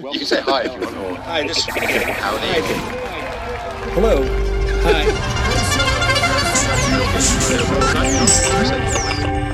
Well, you can say hi if you want. Or Hi, this is howdy. Hello. Hi.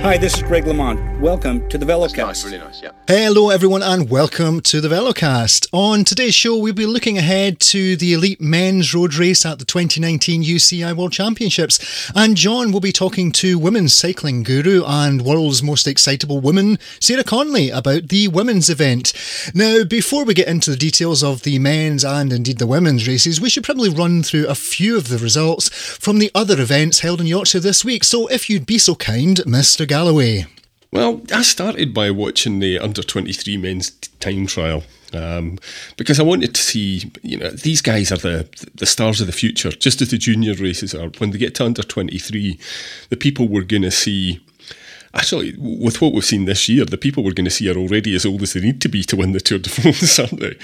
Hi, this is Greg LeMond. Welcome to the Velocast. That's Velocast. nice, really nice. Yeah. Hello, everyone, and welcome to the Velocast. On today's show, we'll be looking ahead to the elite men's road race at the 2019 UCI World Championships. And John will be talking to women's cycling guru and world's most excitable woman, Sarah Connolly, about the women's event. Now, before we get into the details of the men's and indeed the women's races, we should probably run through a few of the results from the other events held in Yorkshire this week. So, if you'd be so kind, Mr. Galloway. Well, I started by watching the under 23 men's time trial. Um, because I wanted to see, you know, these guys are the the stars of the future, just as the junior races are. When they get to under 23, the people we're going to see Actually, with what we've seen this year, the people we're going to see are already as old as they need to be to win the Tour de France, aren't they?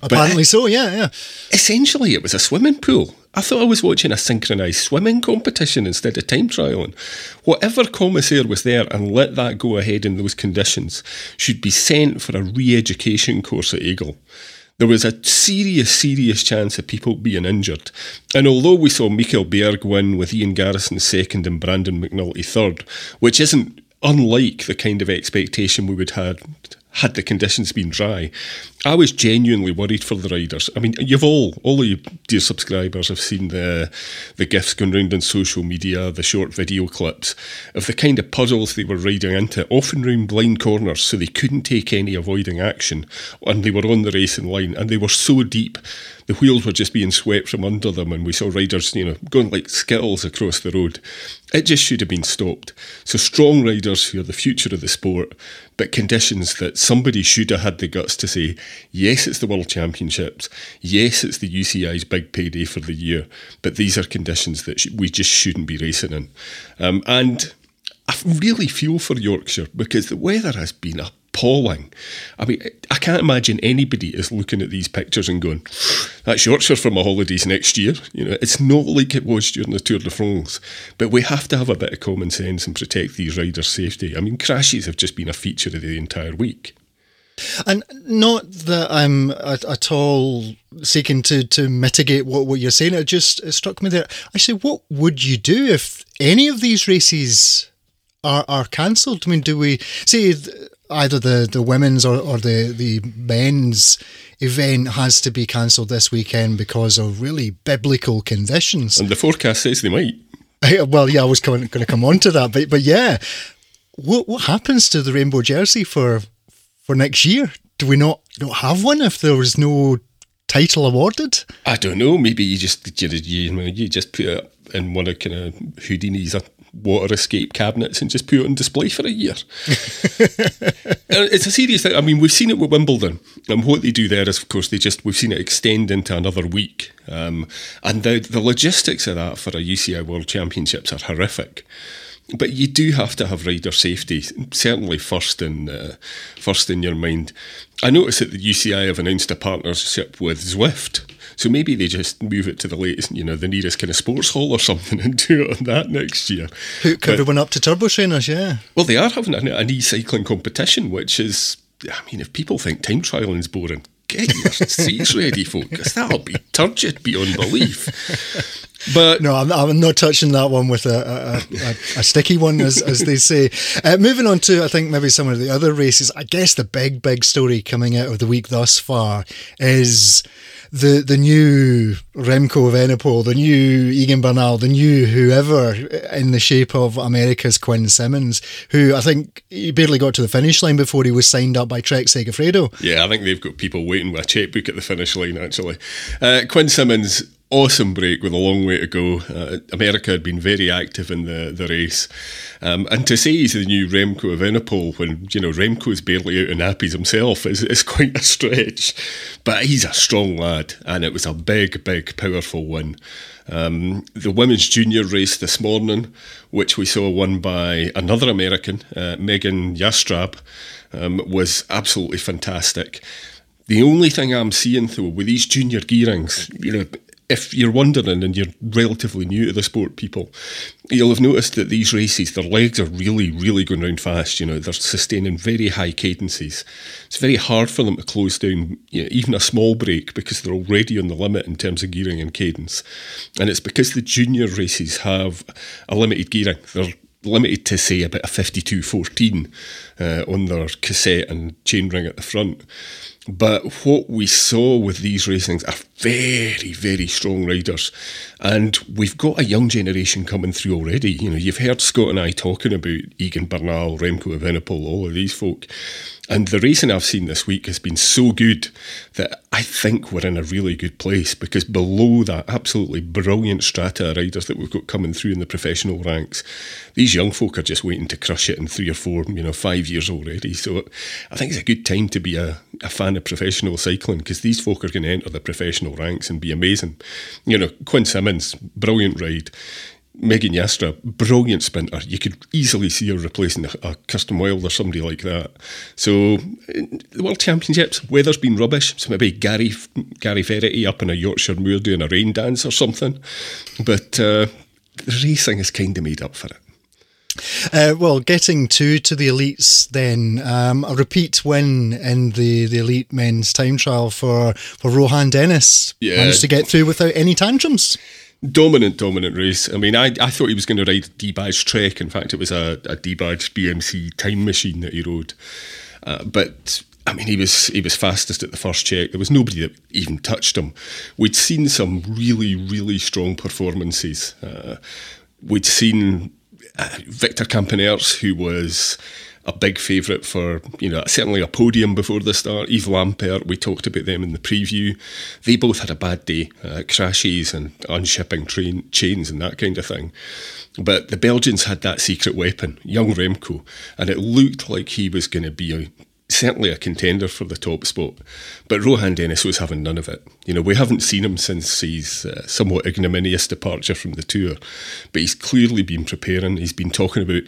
But Apparently so, yeah, yeah. essentially, it was a swimming pool. I thought I was watching a synchronised swimming competition instead of time trialing. Whatever commissaire was there and let that go ahead in those conditions should be sent for a re education course at Aigle. There was a serious, serious chance of people being injured. And although we saw Mikkel Bjerg win with Ian Garrison second and Brandon McNulty third, which isn't unlike the kind of expectation we would have had the conditions been dry, I was genuinely worried for the riders. I mean, you've all, all of you dear subscribers have seen the the gifs going round on social media, the short video clips of the kind of puzzles they were riding into, often round blind corners, so they couldn't take any avoiding action, and they were on the racing line, and they were so deep, the wheels were just being swept from under them, and we saw riders, you know, going like skittles across the road. It just should have been stopped. So strong riders who are the future of the sport, but conditions that somebody should have had the guts to say, yes, it's the World Championships, yes, it's the UCI's big payday for the year, but these are conditions that sh- we just shouldn't be racing in. Um, and I really feel for Yorkshire because the weather has been appalling. I mean, I can't imagine anybody is looking at these pictures and going, that's Yorkshire for my holidays next year. You know, it's not like it was during the Tour de France, but we have to have a bit of common sense and protect these riders' safety. I mean, crashes have just been a feature of the entire week. And not that I'm at, at all seeking to, to mitigate what, what you're saying. It just it struck me there. Actually, what would you do if any of these races are are cancelled? I mean, do we see either the, the women's or, or the, the men's event has to be cancelled this weekend because of really biblical conditions? And the forecast says they might. well, yeah, I was going to come on to that, but but yeah, what what happens to the rainbow jersey for for next year? Do we not not have one if there was no title awarded? I don't know. Maybe you just you, you, you just put it in one of kind of Houdini's water escape cabinets and just put it on display for a year. It's a serious thing. I mean, we've seen it with Wimbledon, and what they do there is, of course, they just we've seen it extend into another week, um, and the the logistics of that for a UCI World Championships are horrific. But you do have to have rider safety, certainly first in uh, first in your mind. I notice that the UCI have announced a partnership with Zwift, so maybe they just move it to the latest, you know, the nearest kind of sports hall or something, and do it on that next year. Hook But- everyone up to turbo trainers, yeah. well, they are having an, an e-cycling competition, which is, I mean, if people think time trialling is boring, get your seats ready, folks. That'll be turgid beyond belief. But No, I'm, I'm not touching that one with a, a, a, a sticky one, as, as they say. Uh, moving on to, I think, maybe some of the other races. I guess the big, big story coming out of the week thus far is the the new Remco Evenepoel, the new Egan Bernal, the new whoever in the shape of America's Quinn Simmons, who I think he barely got to the finish line before he was signed up by Trek Segafredo. yeah, I think they've got people waiting with a checkbook at the finish line, actually. Uh, Quinn Simmons, awesome break with a long way to go. Uh, America had been very active in the, the race. Um, and to say he's the new Remco of Evenepoel when, you know, Remco's barely out in nappies himself is, is quite a stretch. But he's a strong lad, and it was a big, big, powerful win. Um, the women's junior race this morning, which we saw won by another American, uh, Megan Jastrab, um, was absolutely fantastic. The only thing I'm seeing though with these junior gearings, you know, if you're wondering and you're relatively new to the sport, people, you'll have noticed that these races, their legs are really, really going round fast. You know, they're sustaining very high cadences. It's very hard for them to close down you know, even a small break because they're already on the limit in terms of gearing and cadence. And it's because the junior races have a limited gearing. They're limited to say about a 5214 uh, on their cassette and chainring at the front. But what we saw with these racings are very, very strong riders. And we've got a young generation coming through already. You know, you've heard Scott and I talking about Egan Bernal, Remco Evenepoel, all of these folk. And the racing I've seen this week has been so good that I think we're in a really good place because below that absolutely brilliant strata of riders that we've got coming through in the professional ranks, these young folk are just waiting to crush it in three or four, you know, five years already. So I think it's a good time to be a, a fan of professional cycling because these folk are going to enter the professional ranks and be amazing. You know, Quinn Simmons, brilliant ride. Megan Jastrab, brilliant sprinter. You could easily see her replacing a, a Kirsten Wild or somebody like that. So the World Championships, weather's been rubbish. So maybe Gary Gary Verity up in a Yorkshire moor doing a rain dance or something. But uh, the racing has kind of made up for it. Uh, well, getting to to the elites, then um, a repeat win in the, the elite men's time trial for for Rohan Dennis. Yeah. Managed to get through without any tantrums. Dominant, dominant race. I mean, I, I thought he was going to ride D badge Trek. In fact, it was a, a D badge BMC time machine that he rode. Uh, but I mean, he was he was fastest at the first check. There was nobody that even touched him. We'd seen some really, really strong performances. Uh, we'd seen Victor Campenaerts, who was a big favourite for, you know, certainly a podium before the start. Yves Lampaert, we talked about them in the preview. They both had a bad day, uh, crashes and unshipping train chains and that kind of thing. But the Belgians had that secret weapon, young Remco, and it looked like he was going to be a certainly a contender for the top spot. But Rohan Dennis was having none of it. You know, we haven't seen him since his uh, somewhat ignominious departure from the tour, but he's clearly been preparing. He's been talking about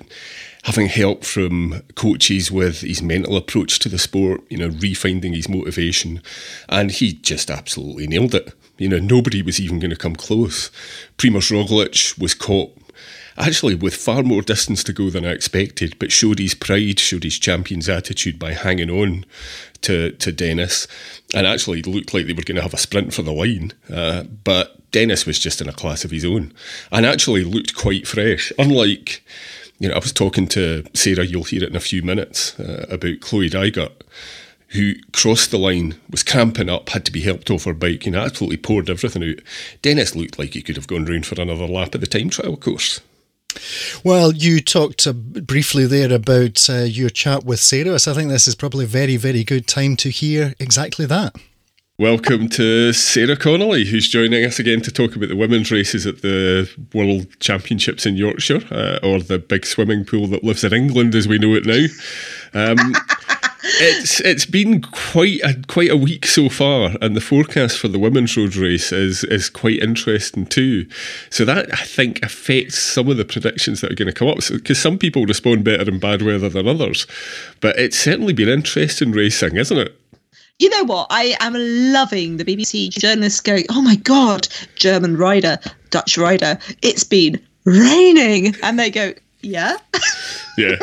having help from coaches with his mental approach to the sport, you know, refinding his motivation. And he just absolutely nailed it. You know, nobody was even going to come close. Primoz Roglic was caught actually with far more distance to go than I expected, but showed his pride, showed his champion's attitude by hanging on to, to Dennis, and actually looked like they were going to have a sprint for the line. Uh, but Dennis was just in a class of his own, and actually looked quite fresh. Unlike, you know, I was talking to Sarah, you'll hear it in a few minutes, uh, about Chloe Dygert who crossed the line, was cramping up, had to be helped off her bike, you know, absolutely poured everything out. Dennis looked like he could have gone round for another lap at the time trial course. Well, you talked uh, briefly there about uh, your chat with Sarah, so I think this is probably a very, very good time to hear exactly that. Welcome to Sarah Connolly, who's joining us again to talk about the women's races at the World Championships in Yorkshire, uh, or the big swimming pool that lives in England as we know it now. Um, it's it's been quite a quite a week so far, and the forecast for the women's road race is is quite interesting too. So that I think affects some of the predictions that are going to come up. Because so, some people respond better in bad weather than others, but it's certainly been interesting racing, isn't it? you know what? I am loving the BBC journalists going, oh my God, German rider, Dutch rider, it's been raining. And they go, yeah. Yeah.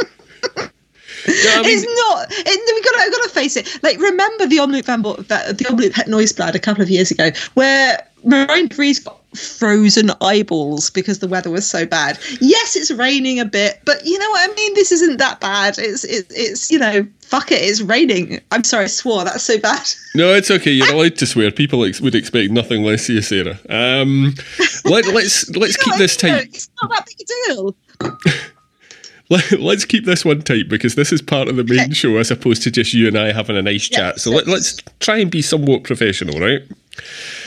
I mean, it's not. It, we got to, got to face it. Like, remember the Omloop Van Bo- the Omloop Het Nieuwsblad a couple of years ago, where Marijn de Vries got frozen eyeballs because the weather was so bad. Yes, it's raining a bit, but you know what I mean. This isn't that bad. It's it, it's you know, fuck it. It's raining. I'm sorry, I swore. That's so bad. No, it's okay. You're allowed to swear. People ex- would expect nothing less of you, Sarah. Um, let, let's let's keep this tight. It's not that big a deal. Let, us keep this one tight because this is part of the main show as opposed to just you and I having a nice chat. So let, us try and be somewhat professional, right?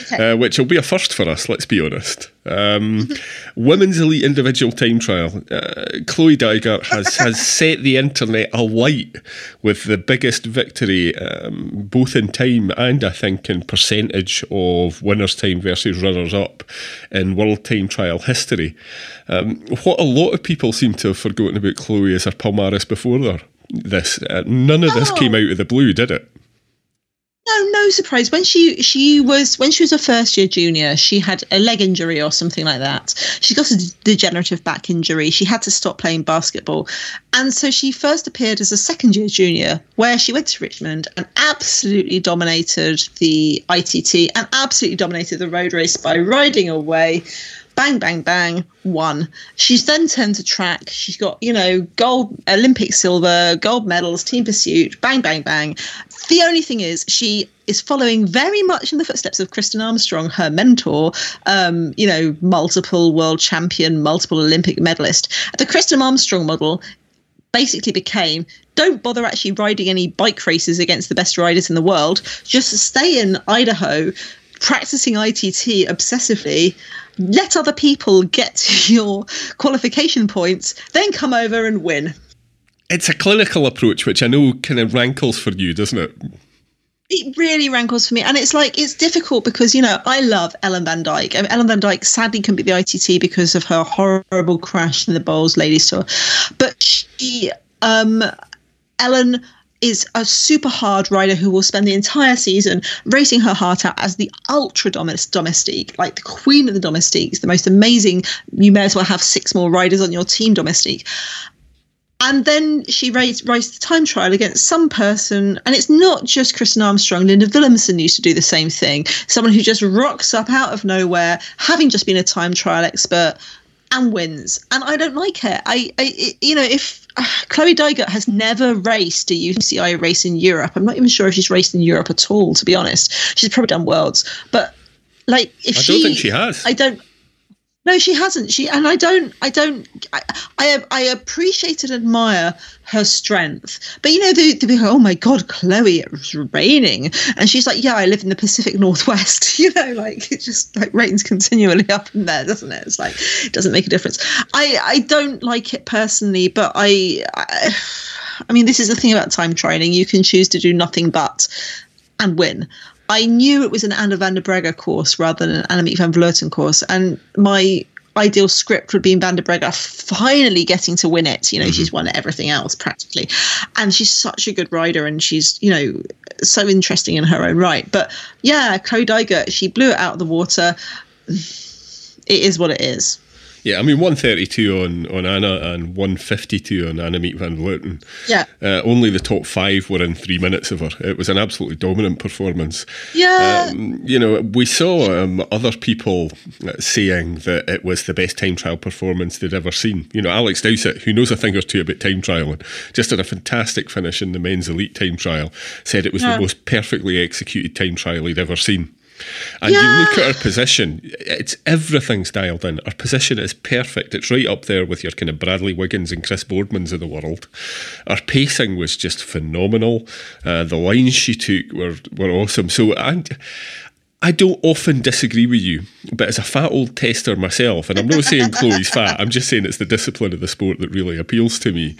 Okay. Uh, which will be a first for us, let's be honest. Um, women's elite individual time trial. Uh, Chloe Dygert has, has set the internet alight with the biggest victory, um, both in time and I think in percentage of winners' time versus runners up in world time trial history. Um, what a lot of people seem to have forgotten about Chloe is her palmares before there. This uh, none of this oh. came out of the blue, did it? No, no surprise. When she she was when she was a first year junior, she had a leg injury or something like that. She got a degenerative back injury. She had to stop playing basketball, and so she first appeared as a second year junior, where she went to Richmond and absolutely dominated the ITT and absolutely dominated the road race by riding away bang, bang, bang, won. She's then turned to track. She's got, you know, gold, Olympic silver, gold medals, team pursuit, bang, bang, bang. The only thing is, she is following very much in the footsteps of Kristin Armstrong, her mentor, um, you know, multiple world champion, multiple Olympic medalist. The Kristin Armstrong model basically became don't bother actually riding any bike races against the best riders in the world. Just stay in Idaho, practicing ITT obsessively let other people get your qualification points, then come over and win. It's a clinical approach, which I know kind of rankles for you, doesn't it? It really rankles for me, and it's like it's difficult because you know I love Ellen Van Dijk. I mean, Ellen Van Dijk sadly can be the ITT because of her horrible crash in the Boels Ladies Tour, but she, um, Ellen is a super hard rider who will spend the entire season racing her heart out as the ultra domestique, like the queen of the domestiques, the most amazing. You may as well have six more riders on your team domestique. And then she raced, raced the time trial against some person, and it's not just Kristin Armstrong. Linda Villumsen used to do the same thing. Someone who just rocks up out of nowhere, having just been a time trial expert, and wins. And I don't like it. I, I you know, if uh, Chloe Dygert has never raced a UCI race in Europe. I'm not even sure if she's raced in Europe at all, to be honest. She's probably done worlds, but like if she I she, don't think she has. I don't. No, she hasn't. She and I don't. I don't. I I, I appreciate and admire her strength, but you know, they go, "Oh my God, Chloe, it was raining," and she's like, "Yeah, I live in the Pacific Northwest." You know, like it just like rains continually up in there, doesn't it? It's like it doesn't make a difference. I I don't like it personally, but I, I I mean, this is the thing about time training. You can choose to do nothing but and win. I knew it was an Anna van der Breggen course rather than an Annemiek van Vleuten course, and my ideal script would be in Van der Breggen finally getting to win it. You know, mm-hmm. she's won everything else practically, and she's such a good rider, and she's you know so interesting in her own right. But yeah, Chloe Dygert, she blew it out of the water. It is what it is. Yeah, I mean, 132 on, on Anna and 152 on Anna Annemiek van Vleuten. Yeah. Uh, only the top five were in three minutes of her. It was an absolutely dominant performance. Yeah. Um, you know, we saw um, other people saying that it was the best time trial performance they'd ever seen. You know, Alex Dowsett, who knows a thing or two about time trialing, just had a fantastic finish in the men's elite time trial, said it was yeah. the most perfectly executed time trial he'd ever seen. And yeah. you look at her position, it's everything's dialed in. Her position is perfect. It's right up there with your kind of Bradley Wiggins and Chris Boardmans of the world. Her pacing was just phenomenal. Uh, the lines she took were, were awesome. So, and I don't often disagree with you, but as a fat old tester myself, and I'm not saying Chloe's fat, I'm just saying it's the discipline of the sport that really appeals to me.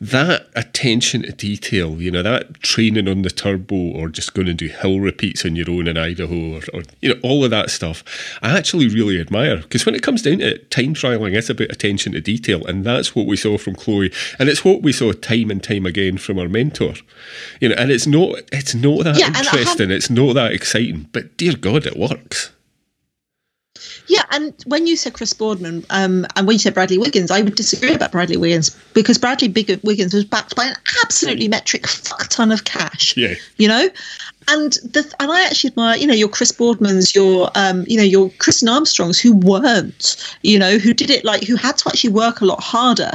That attention to detail, you know, that training on the turbo or just going and do hill repeats on your own in Idaho or, or you know, all of that stuff, I actually really admire. Because when it comes down to it, time trialing, it's about attention to detail, and that's what we saw from Chloe, and it's what we saw time and time again from our mentor. You know, and it's not it's not that yeah, interesting, it's not that exciting, but dear God, it works. Yeah, and when you said Chris Boardman, um, and when you said Bradley Wiggins, I would disagree about Bradley Wiggins because Bradley Big- Wiggins was backed by an absolutely metric fuck ton of cash. Yeah, you know, and the and I actually admire you know your Chris Boardmans, your um, you know your Kristin Armstrongs who weren't, you know, who did it like who had to actually work a lot harder.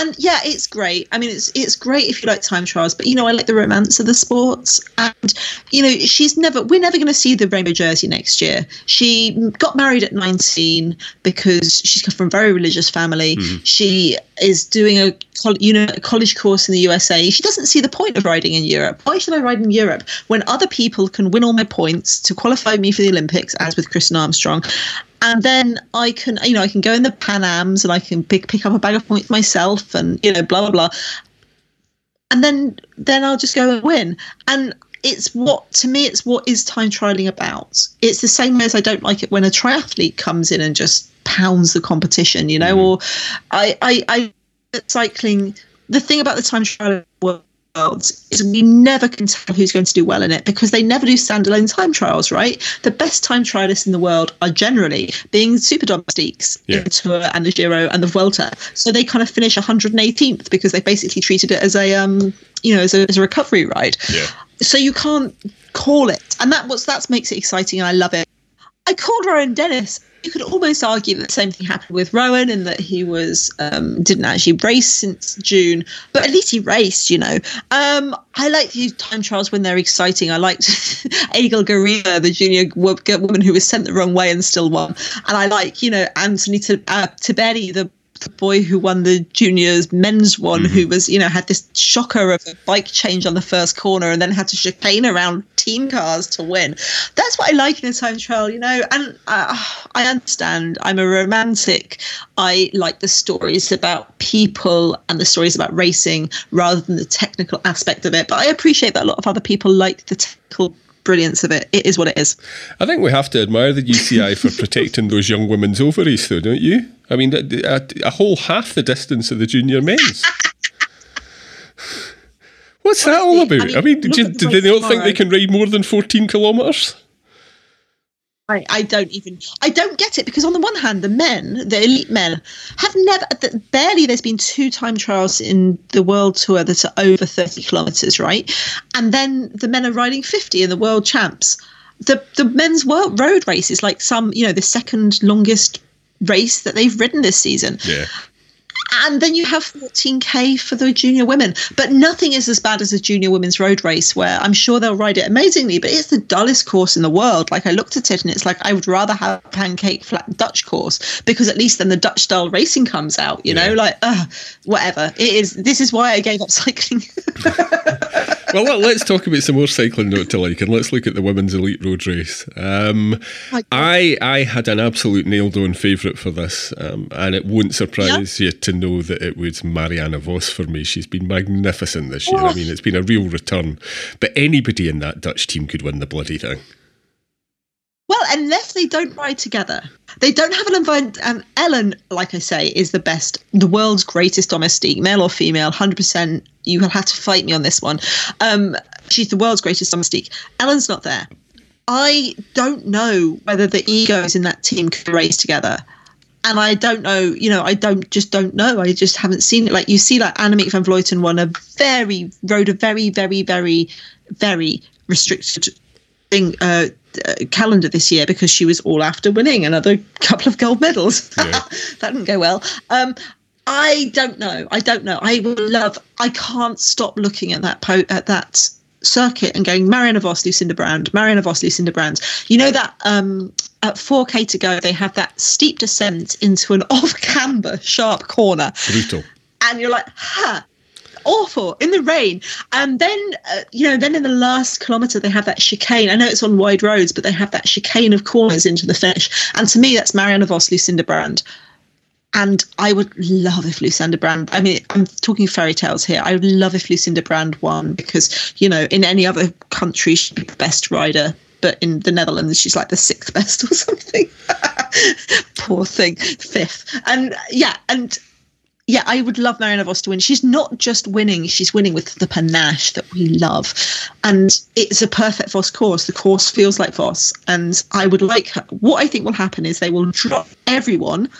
And yeah, it's great. I mean, it's it's great if you like time trials, but you know, I like the romance of the sports. And you know, she's never we're never going to see the rainbow jersey next year. She got married at 19 because she's come from a very religious family. Mm-hmm. She is doing a you know a college course in the USA. She doesn't see the point of riding in Europe. Why should I ride in Europe when other people can win all my points to qualify me for the Olympics, as with Kristin Armstrong. And then I can, you know, I can go in the Pan Ams and I can pick pick up a bag of points myself, and you know, blah blah blah. And then then I'll just go and win. And it's what to me it's what is time trialing about. It's the same way as I don't like it when a triathlete comes in and just pounds the competition, you know, mm. or I I I cycling the thing about the time trial worlds is we never can tell who's going to do well in it because they never do standalone time trials, right? The best time trialists in the world are generally being super domestiques Yeah. in the Tour and the Giro and the Vuelta. So they kind of finish 118th because they basically treated it as a um, you know, as a, as a recovery ride. Yeah. So you can't call it, and that was that makes it exciting, and I love it. I called Rohan Dennis. You could almost argue that the same thing happened with Rohan, and that he was um, didn't actually race since June, but at least he raced. You know, um, I like these time trials when they're exciting. I liked Aigul Gareeva, the junior wo- woman who was sent the wrong way and still won, and I like you know Anthony T- uh, Tiberi, the the boy who won the juniors men's one who was you know had this shocker of a bike change on the first corner and then had to chicane around team cars to win. That's what i like in a time trial you know and uh, i understand. I'm a romantic. I like the stories about people and the stories about racing rather than the technical aspect of it but i appreciate that a lot of other people like the technical brilliance of it it is what it is I think we have to admire the UCI for protecting those young women's ovaries, though, don't you? I mean, a, a, whole half the distance of the junior men's. What's that all about? I I mean, mean, do, do they not think they can ride more than 14 kilometres? I, I don't even I don't get it because on the one hand the men the elite men have never barely there's been two time trials in the world tour that are over 30 kilometers right? And then the men are riding 50 in the world champs. The the men's world road race is like some you know the second longest race that they've ridden this season. Yeah. And then you have 14k for the junior women. But nothing is as bad as a junior women's road race where i'm sure they'll ride it amazingly but it's the dullest course in the world. Like i looked at it and it's like i would rather have a pancake flat dutch course because at least then the dutch style racing comes out you know? Yeah. like uh, whatever. It is this is why i gave up cycling Well, let, let's talk about some more cycling note to like, and let's look at the women's elite road race. Um, I I had an absolute nailed on favourite for this, um, and it won't surprise you to know that it was Mariana Vos for me. She's been magnificent this year. I Oh. mean, it's been a real return. But anybody in that Dutch team could win the bloody thing. Well, unless they don't ride together, they don't have an environment. Um, Ellen, like I say, is the best, the world's greatest domestique, male or female, hundred percent. You will have to fight me on this one. Um, she's the world's greatest domestique. Ellen's not there. I don't know whether the egos in that team could race together. And I don't know, you know, I don't just don't know. I just haven't seen it. Like you see, like Annemiek van Vleuten won a very rode a very, very, very, very restricted thing uh, calendar this year because she was all after winning another couple of gold medals. that didn't go well. Um, I don't know. I don't know. I would love. I can't stop looking at that po- at that circuit and going Marianne Vos, Lucinda Brand, Marianne Vos, Lucinda Brand. You know that um, at 4k to go, they have that steep descent into an off camber sharp corner Brutal. and you're like, ha, awful in the rain. And then, uh, you know, then in the last kilometre, they have that chicane. I know it's on wide roads, but they have that chicane of corners into the finish. And to me, that's Marianne Vos, Lucinda Brand. And I would love if Lucinda Brand, I mean, I'm talking fairy tales here. I would love if Lucinda Brand won because, you know, in any other country, she'd be the best rider. But in the Netherlands, she's like the sixth best or something. Poor thing, fifth. And yeah, and yeah, I would love Marianne Vos to win. She's not just winning; she's winning with the panache that we love, and it's a perfect Vos course. The course feels like Vos, and I would like her. What I think will happen is they will drop everyone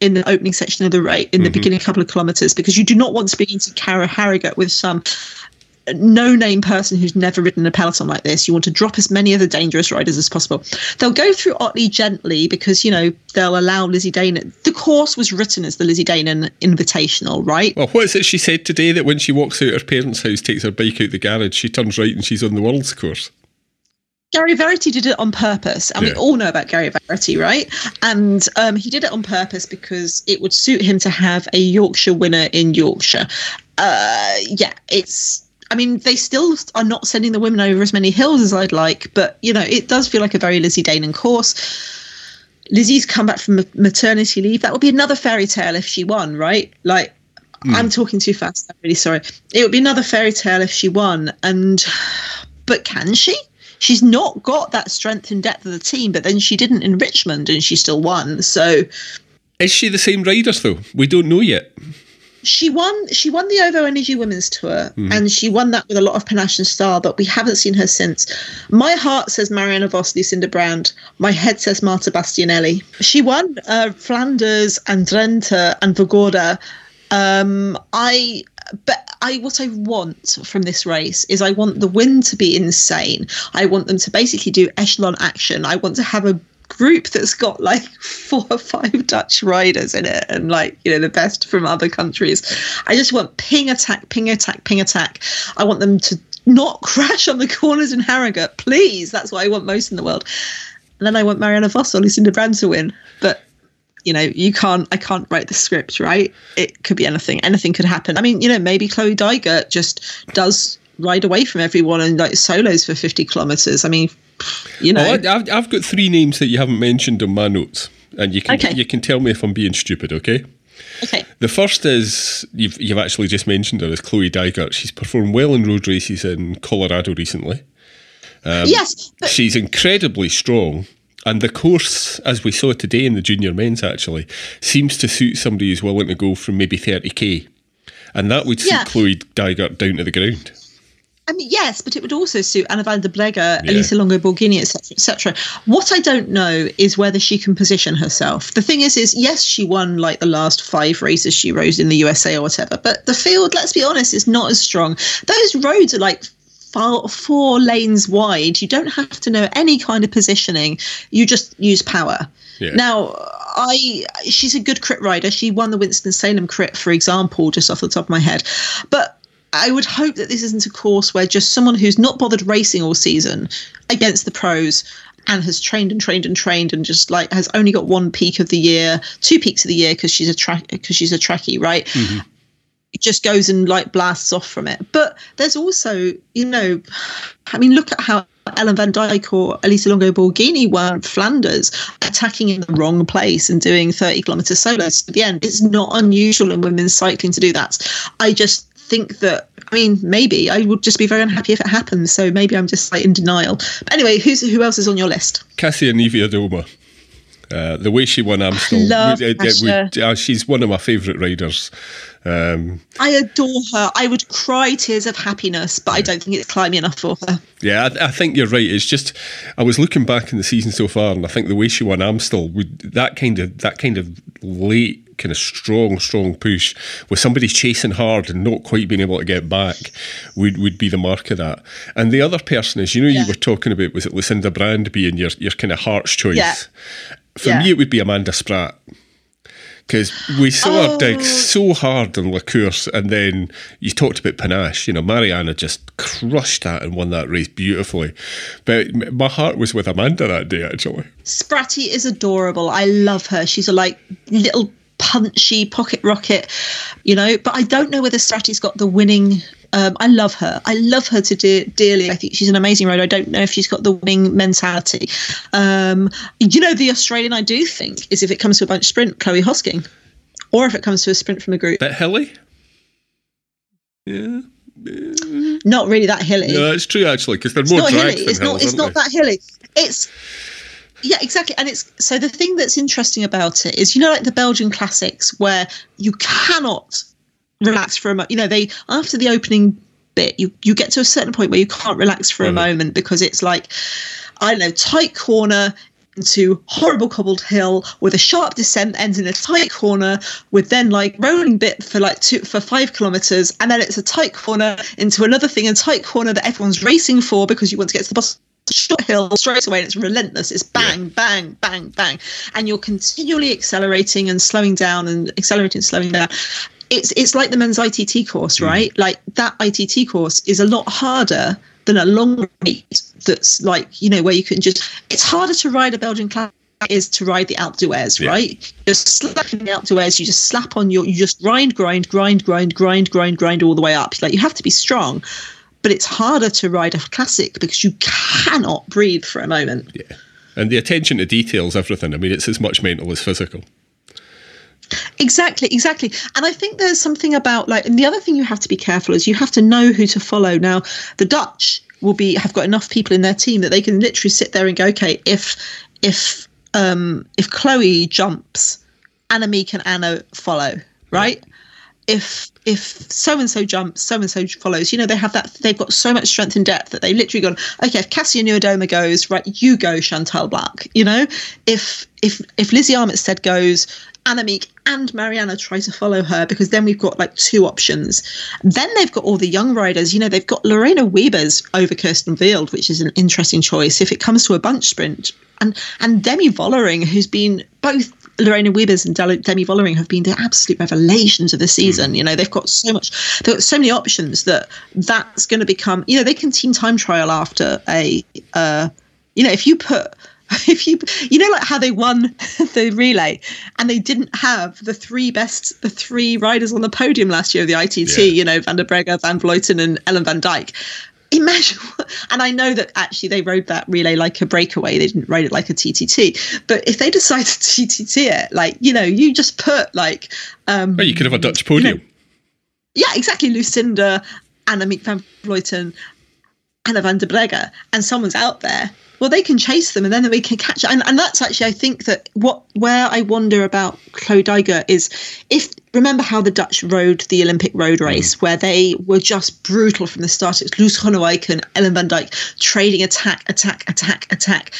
in the opening section of the race in the mm-hmm. beginning couple of kilometres because you do not want to be into Cara Harrogate with some no name person who's never ridden a peloton like this. You want to drop as many of the dangerous riders as possible. They'll go through Otley gently because, you know, they'll allow Lizzie Deignan. The course was written as the Lizzie Deignan Invitational, right? Well, what is it she said today that when she walks out her parents' house, takes her bike out the garage, she turns right and she's on the world's course? Gary Verity did it on purpose, and Yeah. we all know about Gary Verity, right? And um, he did it on purpose because it would suit him to have a Yorkshire winner in Yorkshire. Uh, yeah, it's. I mean, they still are not sending the women over as many hills as I'd like, but you know, it does feel like a very Lizzie Deignan course. Lizzie's come back from ma- maternity leave. That would be another fairy tale if she won, right? Like, hmm. I'm talking too fast. I'm really sorry. It would be another fairy tale if she won, and but can she? She's not got that strength and depth of the team, but then she didn't in Richmond and she still won. So Is she the same rider, though? We don't know yet. She won she won the ovo energy women's tour Mm-hmm. and she won that with a lot of panache and style but we haven't seen her since my heart says mariana vos lucinda brand my head says marta bastianelli she won uh, flanders and drenthe and Vårgårda. um i but I what I want from this race is I want the win to be insane. I want them to basically do echelon action. I want to have a group that's got like four or five Dutch riders in it and like, you know, the best from other countries. I just want ping attack, ping attack, ping attack. I want them to not crash on the corners in Harrogate, please. That's what I want most in the world. And then I want Mariana Vos or Lucinda Brand to win. But you know, you can't. I can't write the script, right? It could be anything. Anything could happen. I mean, you know, maybe Chloe Dygert just does ride away from everyone and like solos for fifty kilometers. I mean, you know, Well, I, I've, I've got three names that you haven't mentioned on my notes, and you can Okay. you can tell me if I'm being stupid, okay? okay. The first is you've you've actually just mentioned her is Chloe Dygert. She's performed well in road races in Colorado recently. Um, yes, but She's incredibly strong, and the course, as we saw today in the junior men's, actually seems to suit somebody who's willing to go from maybe 30k, and that would suit Yeah. Chloe Dygert down to the ground. I mean, yes, but it would also suit Anna van der Breggen, Elisa Longo Borghini, etc., etc. What I don't know is whether she can position herself. The thing is, is yes, she won like the last five races she rode in the USA or whatever, but the field, let's be honest, is not as strong. Those roads are like four, four lanes wide. You don't have to know any kind of positioning. You just use power. Yeah. Now, I she's a good crit rider. She won the Winston Salem crit, for example, just off the top of my head. But I would hope that this isn't a course where just someone who's not bothered racing all season against the pros and has trained and trained and trained and just like has only got one peak of the year, two peaks of the year because she's a track because she's a trekkie, right? Mm-hmm. It just goes and like blasts off from it. But there's also, you know, I mean, look at how Ellen Van Dijk or Elisa Longo Borghini were in Flanders attacking in the wrong place and doing 30 kilometer solos at the end. It's not unusual in women's cycling to do that. I just think that I mean maybe I would just be very unhappy if it happens. So maybe I'm just like in denial. But anyway, who's who else is on your list? Cassie Kasia Niewiadoma. Uh, the way she won Amstel, love would- Kasia. would- uh, she's one of my favourite riders. Um, I adore her. I would cry tears of happiness, but I don't think it's climbing enough for her. yeah, I, I think you're right. It's just I was looking back in the season so far, and I think the way she won Amstel, would that kind of that kind of late, kind of strong, strong push with somebody chasing hard and not quite being able to get back, would would be the mark of that. And the other person is, you know, Yeah. you were talking about was it Lucinda Brand being your your kind of heart's choice. Yeah. For Yeah. me, it would be Amanda Spratt. Because we saw her dig Oh. so hard in La Course, and then you talked about panache. You know, Mariana just crushed that and won that race beautifully. But my heart was with Amanda that day, actually. Spratty is adorable. I love her. She's a like little punchy pocket rocket, you know. But I don't know whether Spratty's got the winning. Um, I love her. I love her to de- dearly. I think she's an amazing rider. I don't know if she's got the winning mentality. Um, you know, the Australian I do think is if it comes to a bunch sprint, Chloe Hosking, or if it comes to a sprint from a group. Bit hilly. Yeah, Not really that hilly. no, it's true actually because they're it's more not hilly. than It's not. hills, It's not they? that hilly. It's yeah, exactly. And it's so the thing that's interesting about it is you know like the Belgian classics where you cannot relax for a moment. You know they after the opening bit you you get to a certain point where you can't relax for a mm-hmm. moment because it's like I don't know tight corner into horrible cobbled hill with a sharp descent ends in a tight corner with then like rolling bit for like two for five kilometers and then it's a tight corner into another thing a tight corner that everyone's racing for because you want to get to the bottom short hill straight away and it's relentless. It's bang bang bang bang. And you're continually accelerating and slowing down and accelerating and slowing down. It's it's like the men's ITT course mm. right? Like that ITT course is a lot harder than a long race that's like you know where you can just it's harder to ride a Belgian class is to ride the Alpe d'Huez, Yeah. right? Just slapping the Alpe d'Huez, you just slap on your, you just grind, grind, grind, grind, grind, grind, grind all the way up. Like you have to be strong, but it's harder to ride a classic because you cannot breathe for a moment. Yeah, and the attention to details, everything. I mean, it's as much mental as physical. Exactly, exactly. And I think there's something about like, and the other thing you have to be careful is you have to know who to follow. Now, the Dutch will be have got enough people in their team that they can literally sit there and go, okay, if if um if Chloe jumps, Annemie can Anna follow, right? if if so and so jumps, so and so follows. You know, they have that. They've got so much strength and depth that they've literally gone. Okay, if Kasia Niewiadoma goes, right, you go, Chantal Blaak. You know, if if if Lizzie Armitstead goes, Annemiek and Mariana try to follow her because then we've got like two options. Then they've got all the young riders. You know, they've got Lorena Wiebes over Kirsten Wild, which is an interesting choice if it comes to a bunch sprint. And and Demi Vollering, who's been both Lorena Wiebes and Demi Vollering have been the absolute revelations of the season. Mm. You know, they've got so much, they've got so many options that that's going to become, you know, they can team time trial after a, uh, you know, if you put, if you, you know, like how they won the relay and they didn't have the three best, the three riders on the podium last year of the ITT, yeah. you know, Van der Breggen, Van Vleuten, and Ellen van Dijk imagine and i know that actually they rode that relay like a breakaway they didn't ride it like a ttt but if they decided to ttt it like you know you just put like um well, you could have a dutch podium you know, yeah exactly. Lucinda Anna annemiek van vleuten anna van der breggen and someone's out there. Well they can chase them and then we can catch and, and that's actually i think that what where i wonder about chloe dygert is if remember how the dutch rode the olympic road race mm. where they were just brutal from the start. It's loes gunnewijk and ellen van dijk trading attack attack attack attack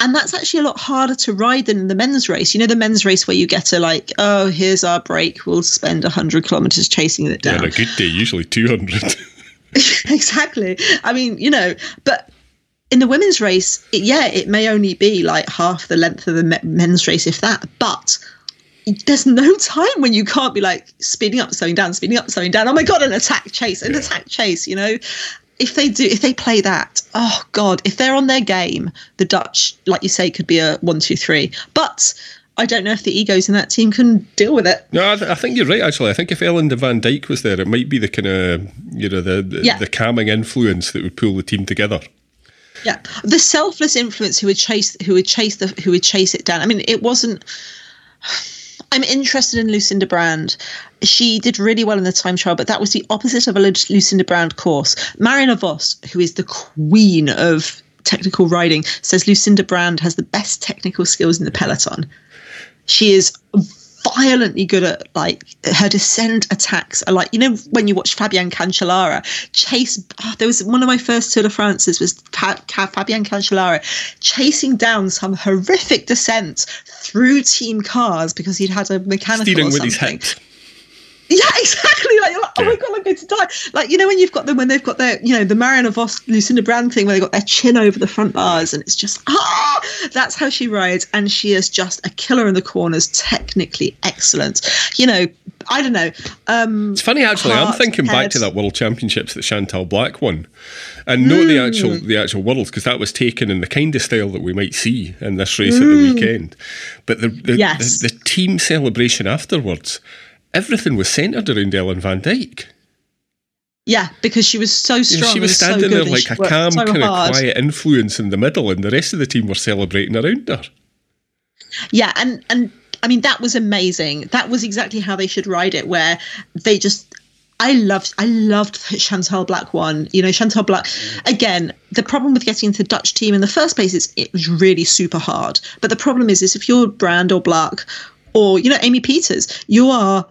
and that's actually a lot harder to ride than the men's race. You know, the men's race where you get to like, oh, here's our break. We'll spend 100 kilometers chasing it down. Yeah, a good day, usually 200. exactly. I mean, you know, but in the women's race, it, yeah, it may only be like half the length of the men's race, if that. But there's no time when you can't be like speeding up, slowing down, speeding up, slowing down. Oh my god, an attack chase, an attack chase. You know, if they do, if they play that, oh god, if they're on their game, the Dutch, like you say, could be a one, two, three. But I don't know if the egos in that team can deal with it. No, I, th- I, think you're right. Actually, I think if Ellen de Van Dijk was there, it might be the kind of you know the the, yeah. the calming influence that would pull the team together. Yeah, the selfless influence who would chase who would chase the who would chase it down. I mean, it wasn't. I'm interested in Lucinda Brand. She did really well in the time trial, but that was the opposite of a Lucinda Brand course. Marianne Vos, who is the queen of technical riding, says Lucinda Brand has the best technical skills in the peloton. She is violently good at like her descent attacks are like you know when you watch Fabian Cancellara chase oh, there was one of my first Tour de France's was Fabian Cancellara chasing down some horrific descent through team cars because he'd had a mechanical Stealing or something. Yeah, exactly. Like, you're like oh my god, I'm going to die. Like you know when you've got them when they've got their you know the Marianne Vos Lucinda Brand thing where they've got their chin over the front bars and it's just ah, that's how she rides and she is just a killer in the corners, technically excellent. You know, I don't know. Um, it's funny actually. Heart, I'm thinking head. back to that World Championships that Chantal Blaak won, and not mm. the actual the actual worlds because that was taken in the kind of style that we might see in this race mm. at the mm. weekend, but the the, yes. the the team celebration afterwards everything was centered around Ellen Van Dijk. Yeah, because she was so strong. You know, she was standing so there like a calm, so kind hard. of quiet influence in the middle, and the rest of the team were celebrating around her. Yeah, and and I mean that was amazing. That was exactly how they should ride it, where they just. I loved, I loved Chantal Blaak one. You know, Chantal Blaak Again, the problem with getting into the Dutch team in the first place is it was really super hard. But the problem is, is if you're Brand or Blaak or you know Amy Pieters, you are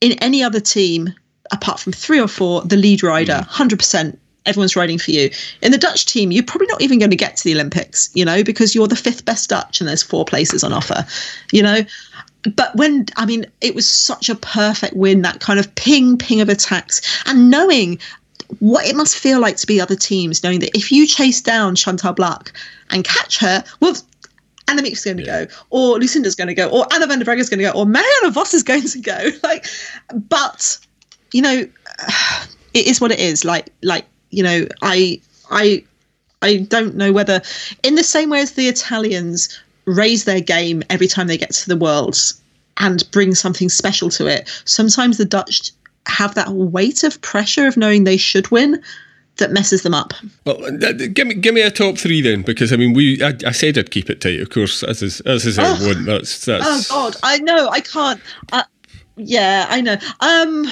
in any other team, apart from three or four, the lead rider, 100%. Hmm. Everyone's riding for you. In the Dutch team, you're probably not even going to get to the Olympics, you know, because you're the fifth best Dutch and there's four places on offer, you know. But when, I mean, it was such a perfect win, that kind of ping, ping of attacks, and knowing what it must feel like to be other teams, knowing that if you chase down Chantal Blaak and catch her, well, Annemiek's going to yeah. go, or Lucinda's going to go, or Anna van der Breggen is going to go, or Marianne Vos is going to go. Like, but you know, it is what it is. Like, like you know, I, I, I don't know whether, in the same way as the Italians raise their game every time they get to the Worlds and bring something special to it. Sometimes the Dutch have that weight of pressure of knowing they should win that messes them up. Well, give me give me a top three then, because I mean, we I, I said I'd keep it tight, of course, as is as is oh. everyone. That's that's. Oh God, I know I can't. Uh, yeah, I know. Um,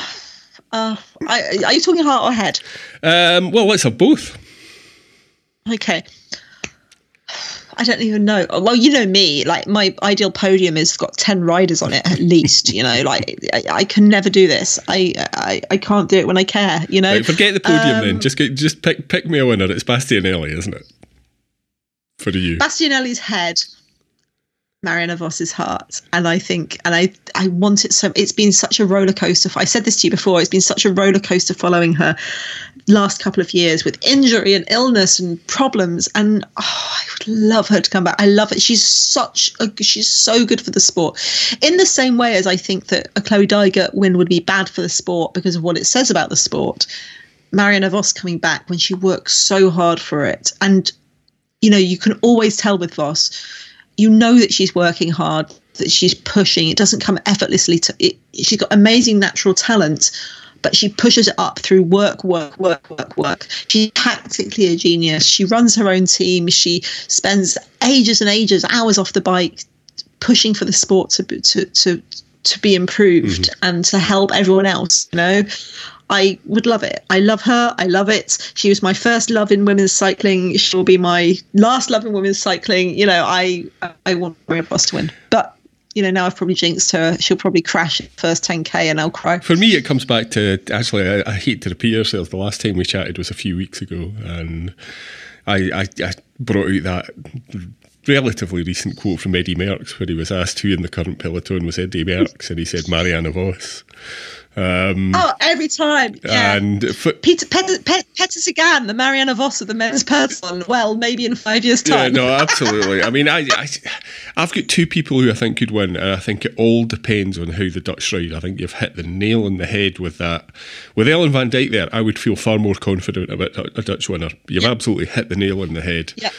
uh, I, are you talking heart or head? Um, well, let's have both. Okay. I don't even know. Well, you know me. Like my ideal podium has got ten riders on it at least. You know, like I, I can never do this. I, I I can't do it when I care. You know. Right, forget the podium um, then. Just get, just pick pick me a winner. It's Bastianelli, isn't it? For you, Bastianelli's head. Marianne Vos's heart. And I think, and I, I want it so. It's been such a roller coaster. I said this to you before. It's been such a roller coaster following her last couple of years with injury and illness and problems. And oh, I would love her to come back. I love it. She's such a, she's so good for the sport. In the same way as I think that a Chloe Dygert win would be bad for the sport because of what it says about the sport. Mariana Vos coming back when she works so hard for it. And, you know, you can always tell with Vos you know that she's working hard, that she's pushing. It doesn't come effortlessly. To it. She's got amazing natural talent, but she pushes it up through work, work, work, work, work. She's tactically a genius. She runs her own team. She spends ages and ages, hours off the bike, pushing for the sport to to to to be improved mm-hmm. and to help everyone else. You know, I would love it. I love her. I love it. She was my first love in women's cycling. She'll be my last love in women's cycling. You know, I I want Maria Vos to win, but you know, now I've probably jinxed her. She'll probably crash first 10k and I'll cry. For me, it comes back to actually, I, I hate to repeat ourselves. The last time we chatted was a few weeks ago, and I, I, I brought out that relatively recent quote from Eddie Merckx where he was asked who in the current peloton was Eddie Merckx, and he said Marianne Vos. Um, oh, every time. Yeah. And for, Peter Peter, Peter Sagan, the Marianne Vos of the men's peloton. Well, maybe in five years' time. Yeah, no, absolutely. I mean, I, I, I've got two people who I think could win, and I think it all depends on who the Dutch ride. I think you've hit the nail on the head with that. With Ellen van Dijk there, I would feel far more confident about a Dutch winner. You've yeah. absolutely hit the nail on the head. Yeah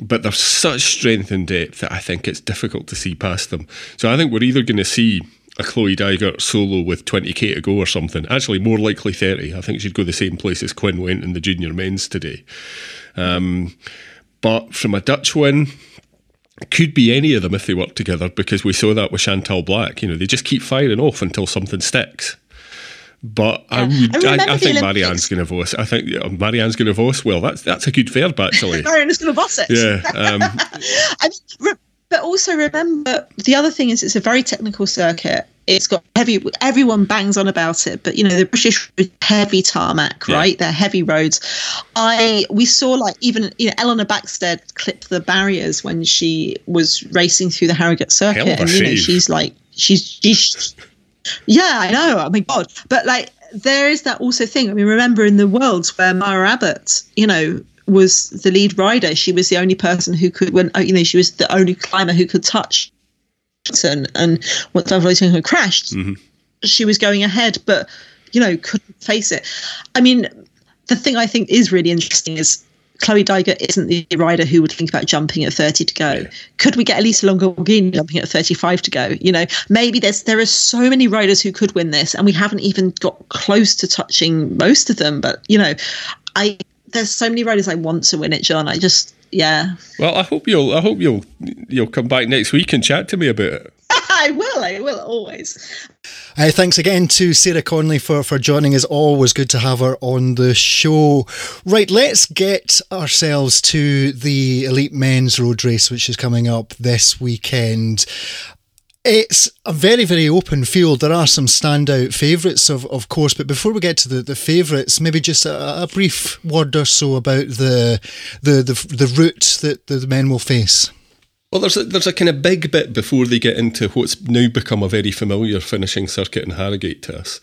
but there's such strength and depth that I think it's difficult to see past them. So I think we're either going to see a Chloe Dygert solo with 20k to go or something. Actually, more likely 30. I think she'd go the same place as Quinn went in the junior men's today. Um, but from a Dutch win, could be any of them if they work together because we saw that with Chantal Blaak. You know, they just keep firing off until something sticks. But yeah. I, would, I, I, think Marianne's going to voice. I think yeah, Marianne's going to voice. Well, that's that's a good verb actually. Marianne's going to voice it. Yeah. Um, I mean, but also remember the other thing is it's a very technical circuit. It's got heavy. Everyone bangs on about it, but you know the British heavy tarmac, right? They're heavy roads. I we saw like even you know Elynor Backstedt clipped the barriers when she was racing through the Harrogate circuit, and you know she's like she's she's yeah, I know. Oh I mean, god, but like there is that also thing. I mean, remember in the worlds where Mara Abbott, you know, was the lead rider. She was the only person who could, when you know, she was the only climber who could touch. And, and once Van Vleuten crashed, mm-hmm. she was going ahead, but you know, couldn't face it. I mean, the thing I think is really interesting is Chloe Dygert isn't the rider who would think about jumping at 30 to go. Could we get Elisa Longo-Borghini jumping at 35 to go? You know, maybe there's there are so many riders who could win this, and we haven't even got close to touching most of them. But you know, I there's so many riders I want to win it, John. I just yeah. Well, I hope you'll I hope you'll you'll come back next week and chat to me about it. I will. I will always. Uh, thanks again to Sarah Connolly for, for joining us. Always good to have her on the show. Right, let's get ourselves to the Elite Men's Road Race, which is coming up this weekend. It's a very, very open field. There are some standout favourites, of, of course, but before we get to the, the favourites, maybe just a, a, brief word or so about the the the, the route that the men will face. Well, there's a, there's a kind of big bit before they get into what's now become a very familiar finishing circuit in Harrogate to us.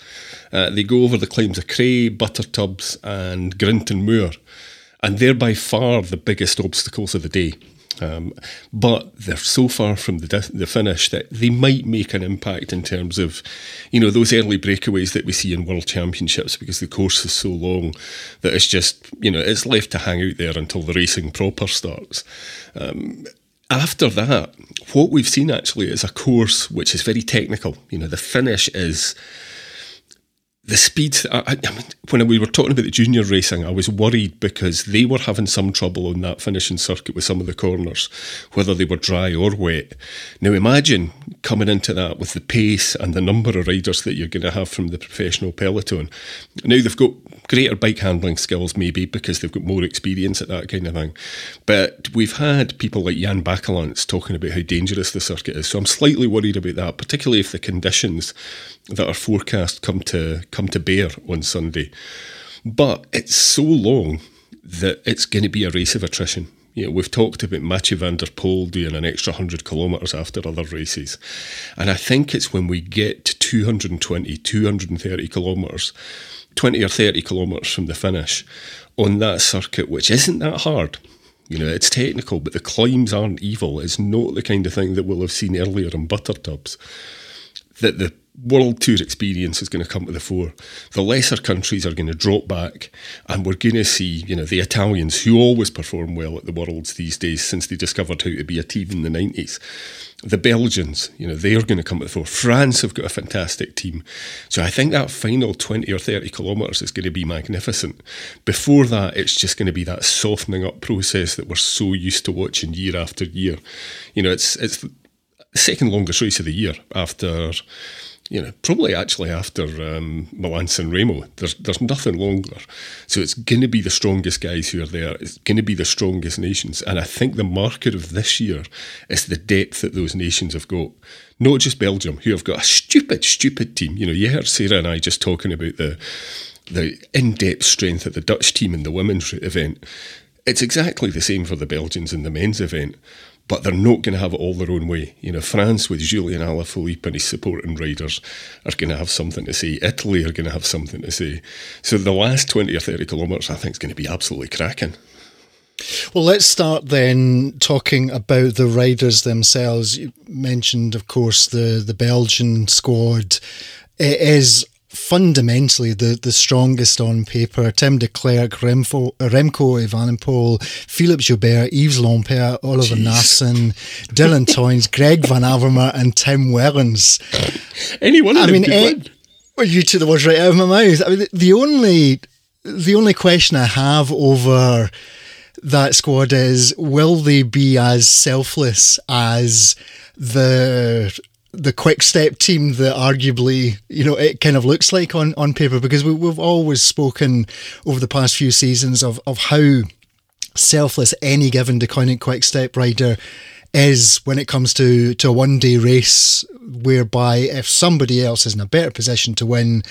Uh, they go over the claims of Cray, Buttertubs, and Grinton Moor, and they're by far the biggest obstacles of the day. Um, but they're so far from the, the finish that they might make an impact in terms of, you know, those early breakaways that we see in World Championships because the course is so long that it's just, you know, it's left to hang out there until the racing proper starts. Um, after that, what we've seen actually is a course which is very technical. You know, the finish is the speed. I, I when we were talking about the junior racing, I was worried because they were having some trouble on that finishing circuit with some of the corners, whether they were dry or wet. Now, imagine coming into that with the pace and the number of riders that you're going to have from the professional peloton. Now, they've got greater bike handling skills, maybe because they've got more experience at that kind of thing. But we've had people like Jan Bakelants talking about how dangerous the circuit is. So I'm slightly worried about that, particularly if the conditions that are forecast come to come to bear on Sunday. But it's so long that it's going to be a race of attrition. You know, we've talked about Mathieu van der Poel doing an extra 100 kilometres after other races. And I think it's when we get to 220, 230 kilometres, 20 or 30 kilometres from the finish on that circuit, which isn't that hard. You know, it's technical, but the climbs aren't evil. It's not the kind of thing that we'll have seen earlier in Buttertubs. That the world tour experience is going to come to the fore. The lesser countries are going to drop back, and we're going to see, you know, the Italians who always perform well at the worlds these days since they discovered how to be a team in the nineties. The Belgians, you know, they're going to come to the fore. France have got a fantastic team. So I think that final 20 or 30 kilometres is going to be magnificent. Before that, it's just going to be that softening up process that we're so used to watching year after year. You know, it's, it's the second longest race of the year after you know, probably actually after um, Milan San Remo, there's there's nothing longer. So it's going to be the strongest guys who are there. It's going to be the strongest nations, and I think the marker of this year is the depth that those nations have got. Not just Belgium, who have got a stupid, stupid team. You know, you heard Sarah and I just talking about the the in-depth strength of the Dutch team in the women's event. It's exactly the same for the Belgians in the men's event but they're not going to have it all their own way. You know, France with Julien Alaphilippe and his supporting riders are going to have something to say. Italy are going to have something to say. So the last 20 or 30 kilometres, I think, is going to be absolutely cracking. Well, let's start then talking about the riders themselves. You mentioned, of course, the, the Belgian squad. It is fundamentally the, the strongest on paper. Tim Declercq, Remfo, Remco Evenepoel, Philippe Gilbert, Yves Lampaert, Oliver Naesen, Dylan Teuns, Greg Van Avermaet, and Tim Wellens. Any one of I them mean, Ed, eh, well, you took the words right out of my mouth. I mean, the only the only question I have over that squad is will they be as selfless as the the quick step team that arguably you know it kind of looks like on on paper because we, we've always spoken over the past few seasons of of how selfless any given Deceuninck quick step rider is when it comes to to a one day race whereby if somebody else is in a better position to win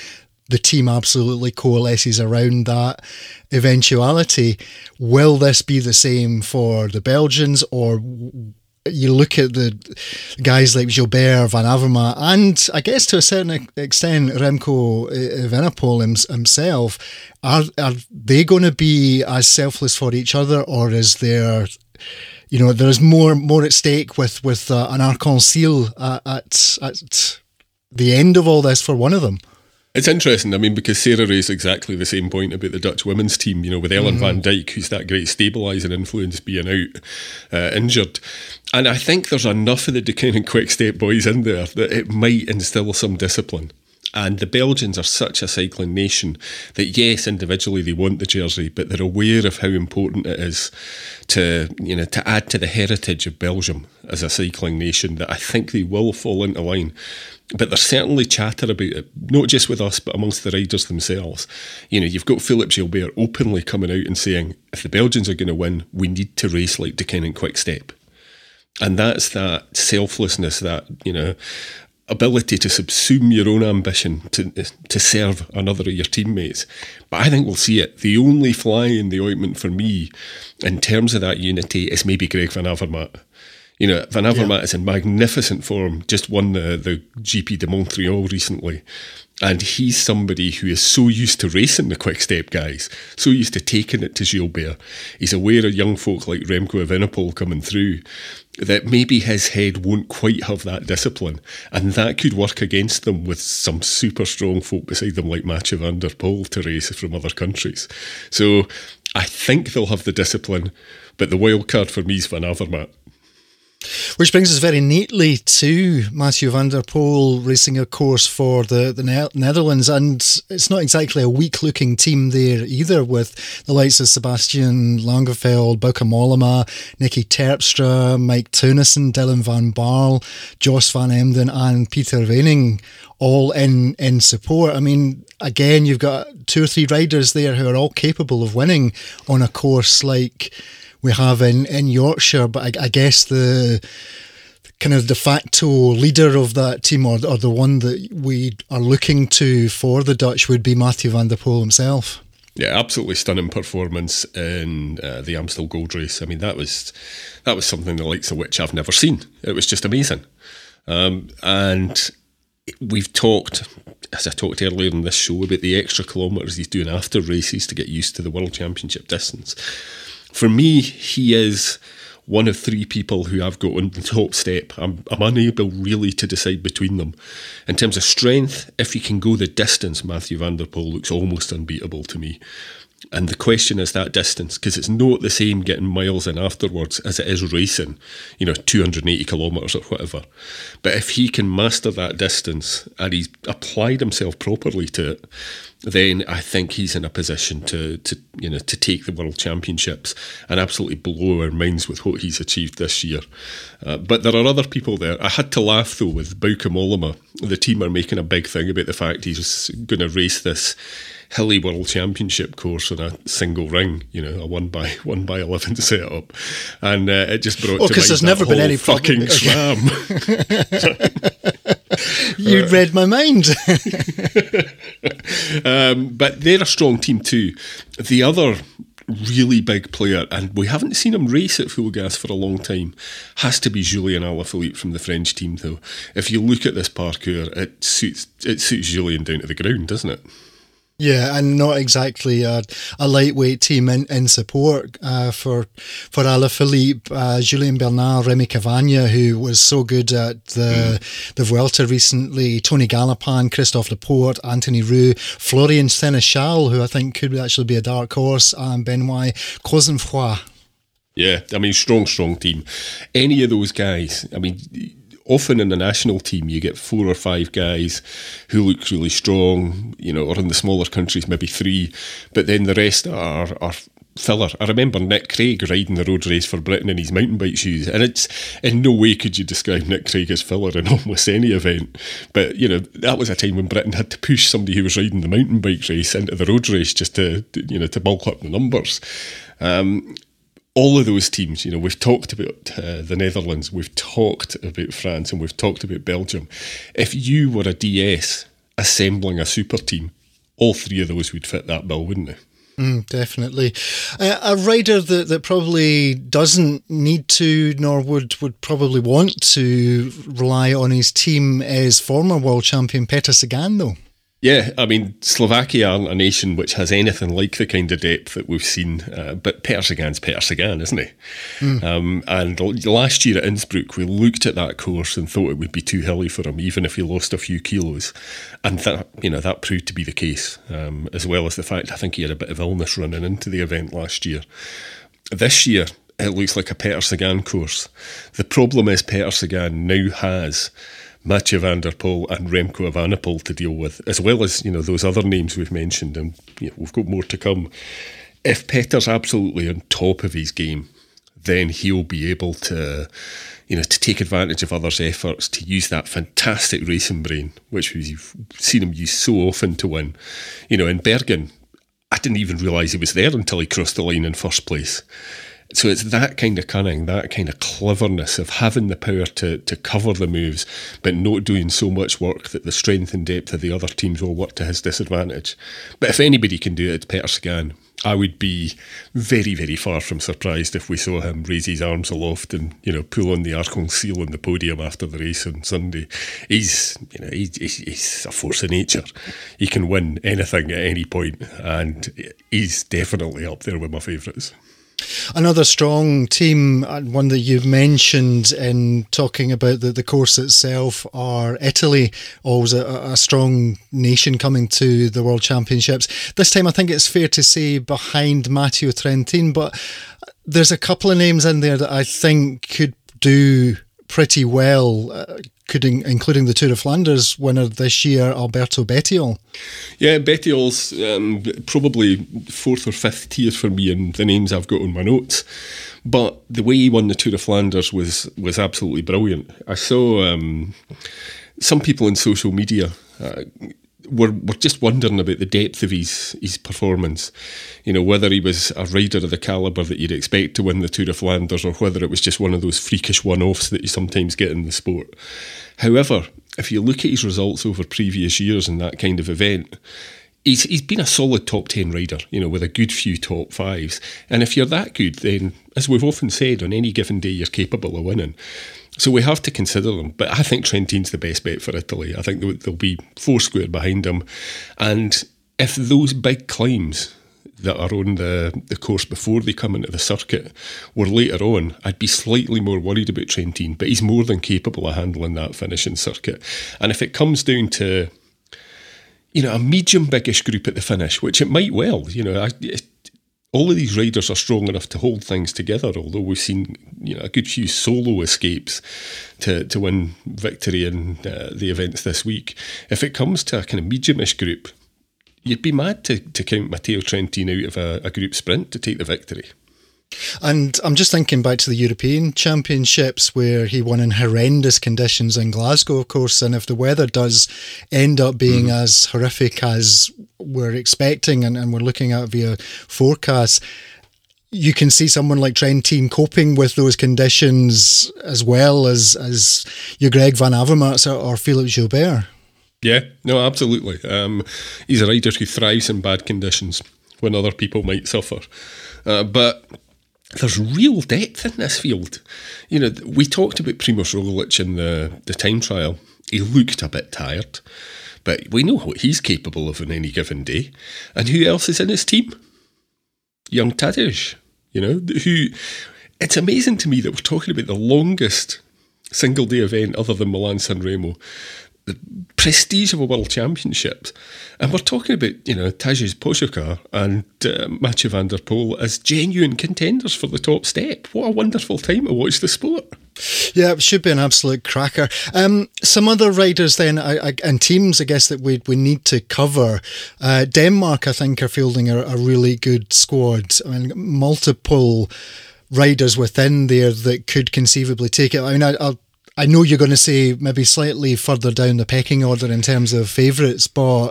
the team absolutely coalesces around that eventuality. Will this be the same for the Belgians, or you look at the guys like Gilbert, Van Avermaet, and I guess to a certain extent Remco eh, eh, Evenepoel himself, are are they going to be as selfless for each other, or is there, you know, there's more more at stake with with uh, an Arc-en-Ciel at, at at the end of all this for one of them? It's interesting, I mean, because Sarah raised exactly the same point about the Dutch women's team, you know, with Ellen mm-hmm. van Dijk, who's that great stabilising influence being out uh, injured. And I think there's enough of the Deceuninck quick step boys in there that it might instill some discipline. And the Belgians are such a cycling nation that yes, individually they want the jersey, but they're aware of how important it is to you know to add to the heritage of Belgium as a cycling nation. That I think they will fall into line. But there's certainly chatter about it, not just with us, but amongst the riders themselves. You know, you've got Philippe Gilbert openly coming out and saying, if the Belgians are going to win, we need to race like Deceuninck Quick Step. And that's that selflessness, that, you know, ability to subsume your own ambition to to serve another of your teammates. But I think we'll see it. The only fly in the ointment for me, in terms of that unity, is maybe Greg Van Avermaet. You know, Van Avermaet yeah. is in magnificent form. Just won the the GP de Montreal recently. And he's somebody who is so used to racing the quick step guys, so used to taking it to Gilbert. He's aware of young folk like Remco Evenepoel coming through, that maybe his head won't quite have that discipline. And that could work against them with some super strong folk beside them like Mathieu van der Poel to race from other countries. So I think they'll have the discipline, but the wild card for me is Van Avermaet. Which brings us very neatly to Mathieu van der Poel racing a course for the, the ne- Netherlands. And it's not exactly a weak looking team there either, with the likes of Sebastian Langeveld, Bauke Mollema, Niki Terpstra, Mike Teunissen, Dylan van Baarle, Jos van Emden, and Peter Weening all in, in support. I mean, again, you've got two or three riders there who are all capable of winning on a course like we have in, in Yorkshire, but I, I guess the kind of de facto leader of that team or, or the one that we are looking to for the Dutch would be Mathieu van der Poel himself. Yeah, absolutely stunning performance in uh, the Amstel Gold Race. I mean, that was that was something the likes of which I've never seen. It was just amazing, um, and we've talked, as I talked earlier in this show, about the extra kilometres he's doing after races to get used to the World Championship distance for me, he is one of three people who I've got on the top step. I'm, I'm unable really to decide between them. In terms of strength, if he can go the distance, Mathieu van der Poel looks almost unbeatable to me. And the question is that distance, because it's not the same getting miles in afterwards as it is racing, you know, 280 kilometres or whatever. But if he can master that distance and he's applied himself properly to it, then I think he's in a position to, to you know to take the world championships and absolutely blow our minds with what he's achieved this year. Uh, but there are other people there. I had to laugh though with Bauke Mollema. The team are making a big thing about the fact he's going to race this hilly world championship course on a single ring, you know, a one by one by eleven setup, and uh, it just brought. Oh, because there's never been any fucking swam. you read my mind. um, but they're a strong team too. The other really big player, and we haven't seen him race at full gas for a long time, has to be Julien Alaphilippe from the French team. Though, if you look at this parcours, it suits it suits Julien down to the ground, doesn't it? Yeah, and not exactly a, a lightweight team in, in support uh, for for Alaphilippe, uh, Julien Bernard, Remy Cavagna, who was so good at the mm. the Vuelta recently, Tony Gallopin, Christophe Laporte, Anthony Roux, Florian Sénéchal, who I think could actually be a dark horse, and Benoit Cosnefroy. Yeah, I mean, strong, strong team. Any of those guys, I mean often in the national team, you get four or five guys who look really strong, you know, or in the smaller countries, maybe three, but then the rest are, are filler. I remember Nick Craig riding the road race for Britain in his mountain bike shoes, and it's in no way could you describe Nick Craig as filler in almost any event. But you know that was a time when Britain had to push somebody who was riding the mountain bike race into the road race just to you know to bulk up the numbers. Um, all of those teams, you know, we've talked about uh, the Netherlands, we've talked about France, and we've talked about Belgium. If you were a DS assembling a super team, all three of those would fit that bill, wouldn't they? Mm, definitely. Uh, a rider that, that probably doesn't need to, nor would, would probably want to rely on his team is former world champion Peter Sagan, though. Yeah, I mean, Slovakia aren't a nation which has anything like the kind of depth that we've seen, uh, but Peter Sagan, isn't he? Mm. Um, and last year at Innsbruck, we looked at that course and thought it would be too hilly for him, even if he lost a few kilos. And that, you know, that proved to be the case, um, as well as the fact I think he had a bit of illness running into the event last year. This year, it looks like a Peter Sagan course. The problem is Peter Sagan now has Mathieu van der Poel and Remco Evenepoel to deal with, as well as you know those other names we've mentioned, and you know, we've got more to come. If Peter's absolutely on top of his game, then he'll be able to, you know, to take advantage of others' efforts, to use that fantastic racing brain, which we've seen him use so often to win. You know, in Bergen, I didn't even realise he was there until he crossed the line in first place. So it's that kind of cunning, that kind of cleverness of having the power to, to cover the moves, but not doing so much work that the strength and depth of the other teams will work to his disadvantage. But if anybody can do it, it's Peter Sagan. I would be very, very far from surprised if we saw him raise his arms aloft and you know pull on the Arc seal on the podium after the race on Sunday. He's you know he's, he's a force of nature. He can win anything at any point, and he's definitely up there with my favourites. Another strong team, one that you've mentioned in talking about the, the course itself, are Italy, always a, a, strong nation coming to the World Championships. This time, I think it's fair to say behind Matteo Trentin, but there's a couple of names in there that I think could do pretty well, uh, including, including the Tour of Flanders winner this year, Alberto Bettiol. Yeah, Bettiol's um, probably fourth or fifth tier for me in the names I've got on my notes. But the way he won the Tour of Flanders was was absolutely brilliant. I saw um, some people in social media uh, were, were just wondering about the depth of his his performance. You know, whether he was a rider of the calibre that you'd expect to win the Tour of Flanders or whether it was just one of those freakish one offs that you sometimes get in the sport. However, if you look at his results over previous years in that kind of event, he's he's been a solid top ten rider, you know, with a good few top fives. And if you're that good, then as we've often said, on any given day you're capable of winning. So we have to consider them. But I think Trentin's the best bet for Italy. I think there'll be four square behind him. And if those big climbs that are on the, the course before they come into the circuit were later on, I'd be slightly more worried about Trentine. But he's more than capable of handling that finishing circuit. And if it comes down to you know, a medium biggish group at the finish, which it might well. You know, I, all of these riders are strong enough to hold things together. Although we've seen you know a good few solo escapes to to win victory in uh, the events this week. If it comes to a kind of mediumish group, you'd be mad to, to count Matteo Trentin out of a, a group sprint to take the victory. And I'm just thinking back to the European Championships where he won in horrendous conditions in Glasgow, of course. And if the weather does end up being mm. as horrific as we're expecting and, and we're looking at via forecasts, you can see someone like Trentin coping with those conditions as well as as your Greg Van Avermaets or, or Philippe Gilbert. Yeah, no, absolutely. Um, he's a rider who thrives in bad conditions when other people might suffer. Uh, but there's real depth in this field. You know, we talked about Primoz Roglic in the, the time trial. He looked a bit tired, but we know what he's capable of on any given day. And who else is in his team? Young Tadej, you know, who it's amazing to me that we're talking about the longest single day event other than Milan San Remo the prestige of a world championship. And we're talking about, you know, Tadej Pogačar and uh, Mathieu van der Poel as genuine contenders for the top step. What a wonderful time to watch the sport. Yeah, it should be an absolute cracker. Um, some other riders then I, I, and teams, I guess, that we, we need to cover. Uh, Denmark, I think, are fielding a, a really good squad. I mean, multiple riders within there that could conceivably take it. I mean, I, will I know you're going to say maybe slightly further down the pecking order in terms of favourites, but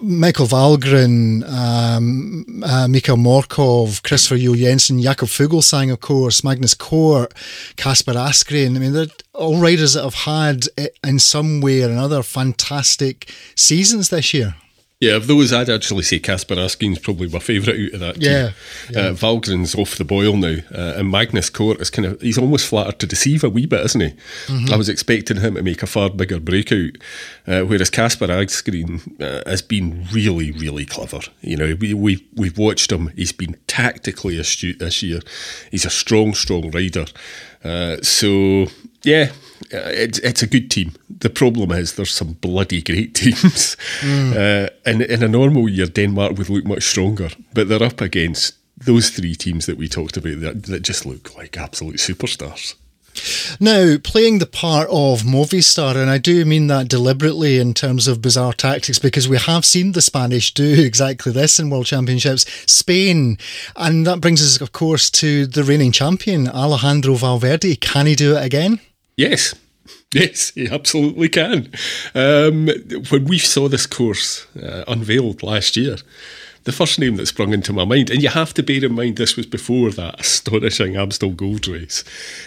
Michael Valgren, um, uh, Mikael Morkov, Christopher Juul Jensen, Jakob Fuglsang, of course, Magnus Cort, Kasper Asgreen. I mean, they're all riders that have had, eh, in some way or another, fantastic seasons this year. Yeah, of those, I'd actually say Kasper Asgreen's probably my favourite out of that team. Yeah, yeah. Uh, Valgren's off the boil now, uh, and Magnus Cort is kind of he's almost flattered to deceive a wee bit, isn't he? Mm-hmm. I was expecting him to make a far bigger breakout, uh, whereas Kasper Asgreen uh, has been really, really clever. You know, we, we we've watched him; he's been tactically astute this year. He's a strong, strong rider. Uh, so yeah, uh, it's it's a good team. The problem is there's some bloody great teams. Mm. Uh, in in a normal year, Denmark would look much stronger, but they're up against those three teams that we talked about that, that just look like absolute superstars. Now, playing the part of Movistar, and I do mean that deliberately in terms of bizarre tactics, because we have seen the Spanish do exactly this in World Championships, Spain. And that brings us, of course, to the reigning champion, Alejandro Valverde. Can he do it again? Yes. Yes, he absolutely can. Um, when we saw this course uh, unveiled last year, the first name that sprung into my mind, and you have to bear in mind this was before that astonishing Amstel Gold Race.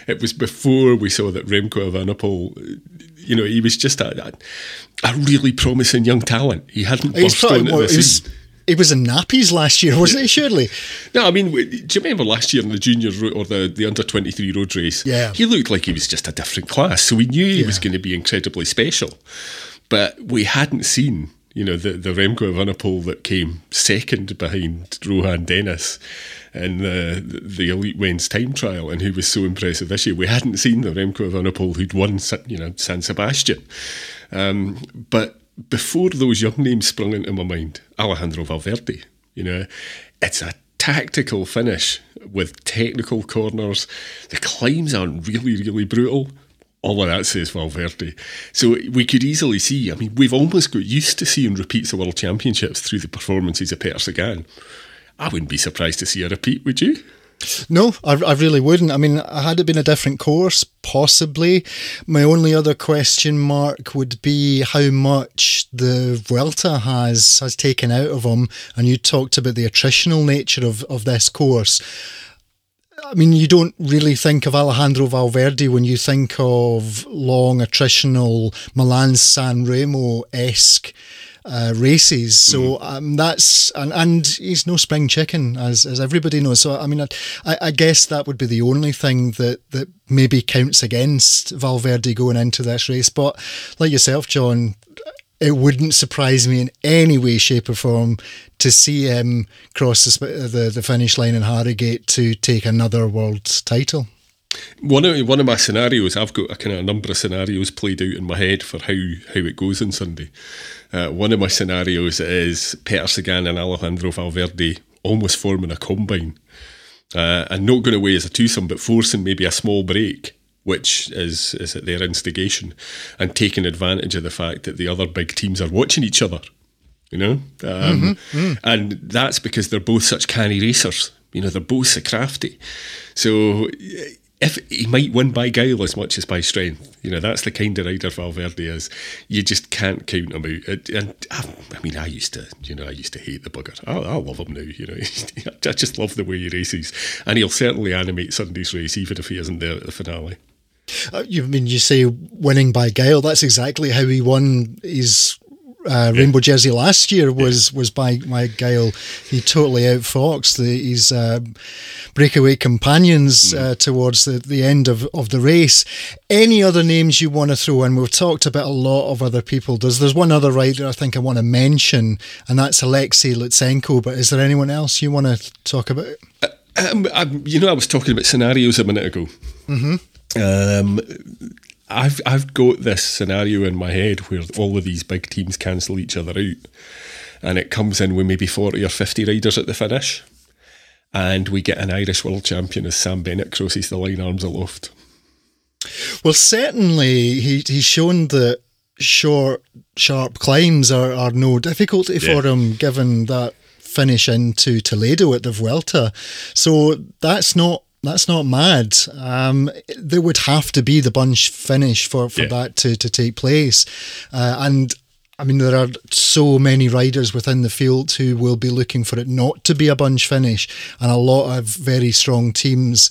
It was before we saw that Remco Evenepoel, you know, he was just a, a, a really promising young talent. He hadn't burst onto the scene he was in nappies last year, wasn't he? Surely. No, I mean, do you remember last year in the juniors or the, the under twenty three road race? Yeah, he looked like he was just a different class, so we knew he yeah. was going to be incredibly special. But we hadn't seen, you know, the the Remco Evenepoel that came second behind Rohan Dennis in the the elite men's time trial, and who was so impressive this year. We hadn't seen the Remco Evenepoel who'd won, you know, San Sebastian, um, but before those young names sprung into my mind, Alejandro Valverde, you know, it's a tactical finish with technical corners. The climbs aren't really, really brutal. All of that says Valverde. So we could easily see, I mean, we've almost got used to seeing repeats of World Championships through the performances of Peter Sagan. I wouldn't be surprised to see a repeat, would you? No, I, I really wouldn't. I mean, had it been a different course, possibly. My only other question mark would be how much the Vuelta has has taken out of him. And you talked about the attritional nature of, of this course. I mean, you don't really think of Alejandro Valverde when you think of long attritional Milan San Remo esque uh, races. So mm. um, that's and, and he's no spring chicken, as as everybody knows. So I mean, I, I guess that would be the only thing that that maybe counts against Valverde going into this race. But like yourself, John, it wouldn't surprise me in any way, shape, or form to see him cross the, the, the finish line in Harrogate to take another world title. One of one of my scenarios, I've got a kind of a number of scenarios played out in my head for how how it goes on Sunday. Uh, one of my scenarios is Peter Sagan and Alejandro Valverde almost forming a combine, uh, and not going away as a twosome, but forcing maybe a small break, which is is at their instigation, and taking advantage of the fact that the other big teams are watching each other. You know, um, mm-hmm, mm. and that's because they're both such canny racers. You know, they're both so crafty. So if he might win by guile as much as by strength, you know that's the kind of rider Valverde is. You just can't count him out. And I mean, I used to, you know, I used to hate the bugger. I, I love him now. You know, I just love the way he races, and he'll certainly animate Sunday's race, even if he isn't there at the finale. Uh, you I mean you say winning by guile? That's exactly how he won his uh, Rainbow Jersey last year was was by my guile. He totally outfoxed the, his uh, breakaway companions mm. uh, towards the, the end of, of the race. Any other names you want to throw in? We've talked about a lot of other people. There's there's one other rider I think I want to mention, and that's Alexei Lutsenko. But is there anyone else you want to talk about? Uh, um, I, you know, I was talking about scenarios a minute ago. Mm-hmm. Um, I've I've got this scenario in my head where all of these big teams cancel each other out, and it comes in with maybe forty or fifty riders at the finish, and we get an Irish world champion as Sam Bennett crosses the line arms aloft. Well, certainly he he's shown that short, sharp climbs are, are no difficulty yeah. for him, given that finish into Toledo at the Vuelta. So that's not that's not mad. Um, there would have to be the bunch finish for, for yeah. that to, to take place. Uh, and I mean, there are so many riders within the field who will be looking for it not to be a bunch finish, and a lot of very strong teams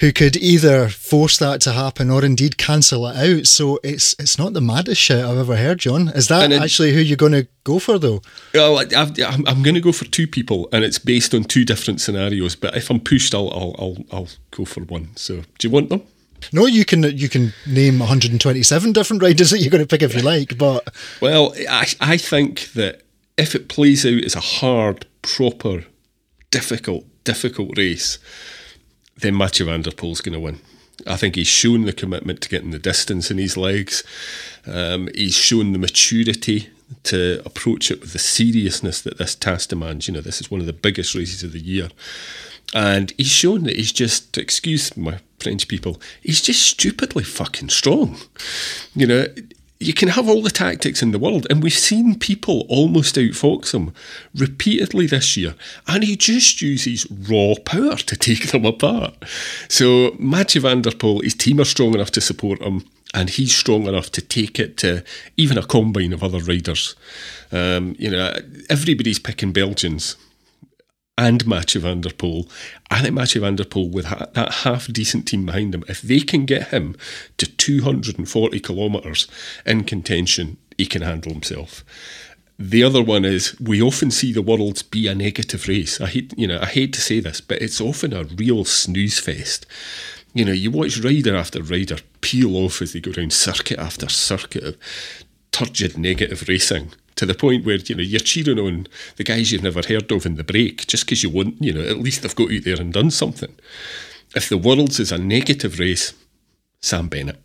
who could either force that to happen or indeed cancel it out. So it's it's not the maddest shit I've ever heard, John. Is that actually who you're going to go for, though? Well, i am going to go for two people, and it's based on two different scenarios. But if I'm pushed, I'll I'll I'll, I'll go for one. So do you want them? No, you can you can name 127 different riders that you're going to pick if you like, but well, I I think that if it plays out as a hard, proper, difficult, difficult race then Mathieu van der Poel's going to win. I think he's shown the commitment to getting the distance in his legs. Um, he's shown the maturity to approach it with the seriousness that this task demands. You know, this is one of the biggest races of the year. And he's shown that he's just, excuse my French people, he's just stupidly fucking strong. You know, you can have all the tactics in the world, and we've seen people almost outfox him repeatedly this year, and he just uses raw power to take them apart. So Mathieu van der Poel, his team are strong enough to support him, and he's strong enough to take it to even a combine of other riders. Um, you know, everybody's picking Belgians and Mathieu van der Poel. I think Mathieu van der Poel, with ha- that half decent team behind him, if they can get him to 240 kilometres in contention, he can handle himself. The other one is we often see the worlds be a negative race. I hate, you know, I hate to say this, but it's often a real snooze fest. You know, you watch rider after rider peel off as they go down circuit after circuit of turgid negative racing to the point where you know you're cheering on the guys you've never heard of in the break just because you want you know at least they've got out there and done something. If the world's is a negative race, Sam Bennett.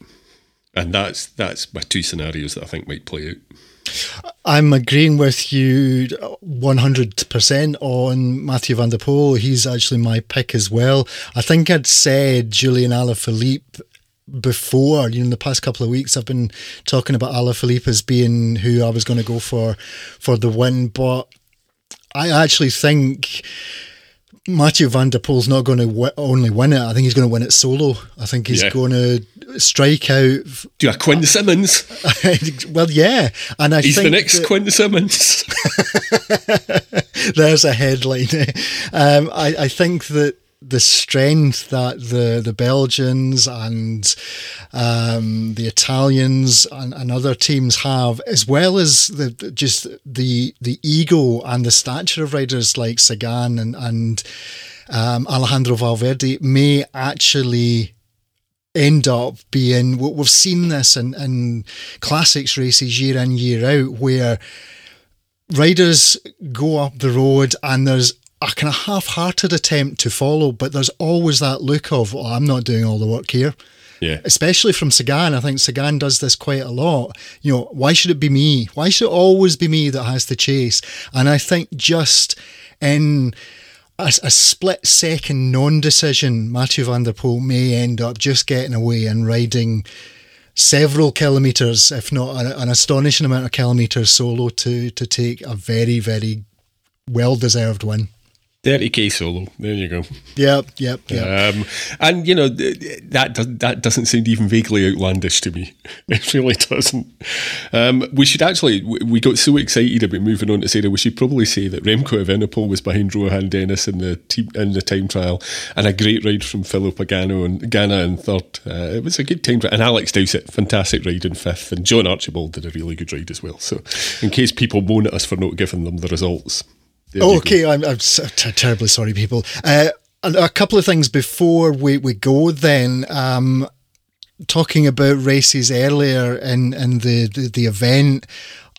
And that's that's my two scenarios that I think might play out. I'm agreeing with you 100% on Mathieu van der Poel. He's actually my pick as well. I think I'd said Julien Alaphilippe before. You know, in the past couple of weeks, I've been talking about Alaphilippe as being who I was going to go for for the win, but I actually think Mathieu van der Poel's not going to w- only win it. I think he's going to win it solo. I think he's yeah. going to strike out. Do a Quinn Simmons? well, yeah, and I he's the next that, Quinn Simmons. there's a headline. Um, I, I think that the strength that the the Belgians and um, the Italians and, and, other teams have, as well as the just the the ego and the stature of riders like Sagan and and um, Alejandro Valverde, may actually end up being. What we've seen this in, in classics races year in year out where riders go up the road and there's a kind of half-hearted attempt to follow, but there's always that look of, oh, I'm not doing all the work here. Yeah. Especially from Sagan. I think Sagan does this quite a lot. You know, why should it be me? Why should it always be me that has to chase? And I think just in a, a split second non decision, Mathieu van der Poel may end up just getting away and riding several kilometres, if not an, an astonishing amount of kilometres solo to, to take a very, very well deserved win. 30k solo. There you go. Yep, yep, yep. Um, and you know that that doesn't sound even vaguely outlandish to me. It really doesn't. Um, we should actually. We got so excited about moving on to Sarah. We should probably say that Remco Evenepoel was behind Rohan Dennis in the team, in the time trial, and a great ride from Filippo Ganna and Ganna in third. Uh, it was a good time trial, and Alex Dowsett, fantastic ride in fifth, and John Archibald did a really good ride as well. So, in case people moan at us for not giving them the results. Okay, I'm, I'm so terribly sorry, people. Uh, a couple of things before we, we go then. Um, talking about races earlier in, in the, the, the event,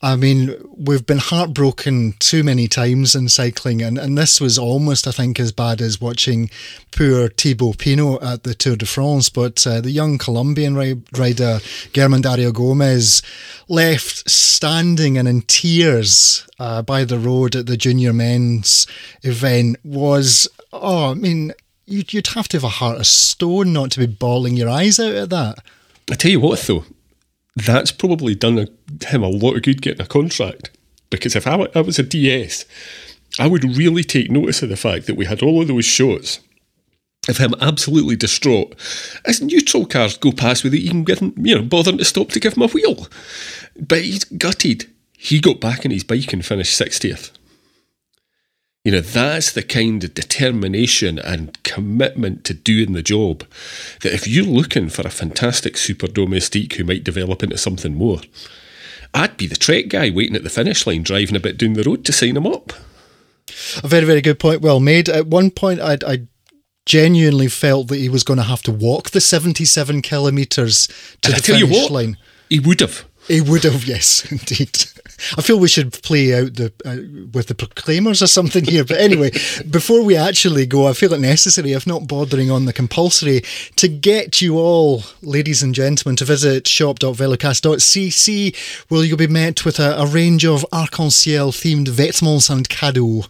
I mean, we've been heartbroken too many times in cycling, and, and this was almost, I think, as bad as watching poor Thibaut Pinot at the Tour de France. But uh, the young Colombian rider, German Dario Gomez, left standing and in tears uh, by the road at the junior men's event was, oh, I mean, you'd, you'd have to have a heart of stone not to be bawling your eyes out at that. I tell you what, though, that's probably done a, him a lot of good getting a contract. Because if I, I was a DS, I would really take notice of the fact that we had all of those shots of him absolutely distraught as neutral cars go past without even you know, bothering to stop to give him a wheel. But he's gutted. He got back on his bike and finished 60th. You know, that's the kind of determination and commitment to doing the job that if you're looking for a fantastic super domestique who might develop into something more, I'd be the Trek guy waiting at the finish line, driving a bit down the road to sign him up. A very, very good point. Well made. At one point, I, I genuinely felt that he was going to have to walk the 77 kilometres to and the finish what, line. He would have. He would have, yes, indeed. I feel we should play out the uh, with the proclaimers or something here. But anyway, before we actually go, I feel it necessary, if not bordering on the compulsory, to get you all, ladies and gentlemen, to visit shop.velocast.cc, where you'll be met with a, a range of arc-en-ciel themed vêtements and cadeaux.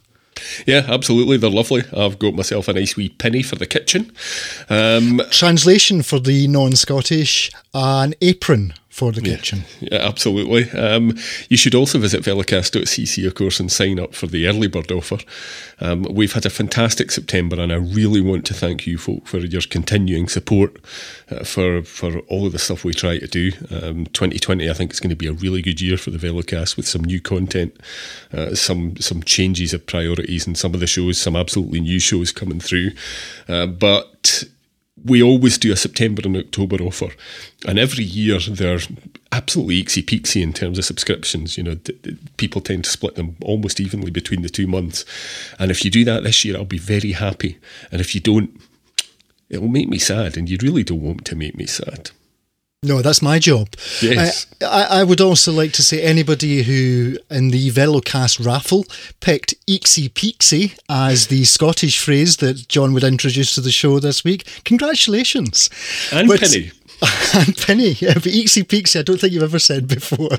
Yeah, absolutely. They're lovely. I've got myself a nice wee penny for the kitchen. Um, Translation for the non Scottish an apron for the kitchen. Yeah, absolutely. Um, you should also visit velocast.cc, of course, and sign up for the early bird offer. Um, we've had a fantastic September, and I really want to thank you folk for your continuing support uh, for for all of the stuff we try to do. Um, 2020, I think, is going to be a really good year for the Velocast with some new content, uh, some some changes of priorities, and some of the shows, some absolutely new shows coming through. Uh, but we always do a September and October offer, and every year they're absolutely eeksy peeksy in terms of subscriptions. You know, d- d- people tend to split them almost evenly between the two months, and if you do that this year, I'll be very happy. And if you don't, it will make me sad, and you really don't want to make me sad. No, that's my job. Yes. I, I, would also like to say anybody who in the Velocast raffle picked Eeksy Peeksy as the Scottish phrase that John would introduce to the show this week, congratulations. And but, Penny. and Penny, yeah, but Eeksy Peeksy, I don't think you've ever said before.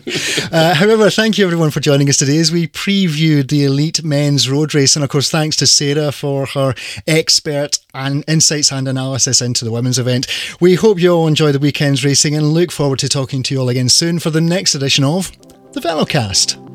Uh, however, thank you everyone for joining us today as we previewed the Elite Men's Road Race. And of course, thanks to Sarah for her expert and insights and analysis into the women's event. We hope you all enjoy the weekend's racing and look forward to talking to you all again soon for the next edition of the Velocast.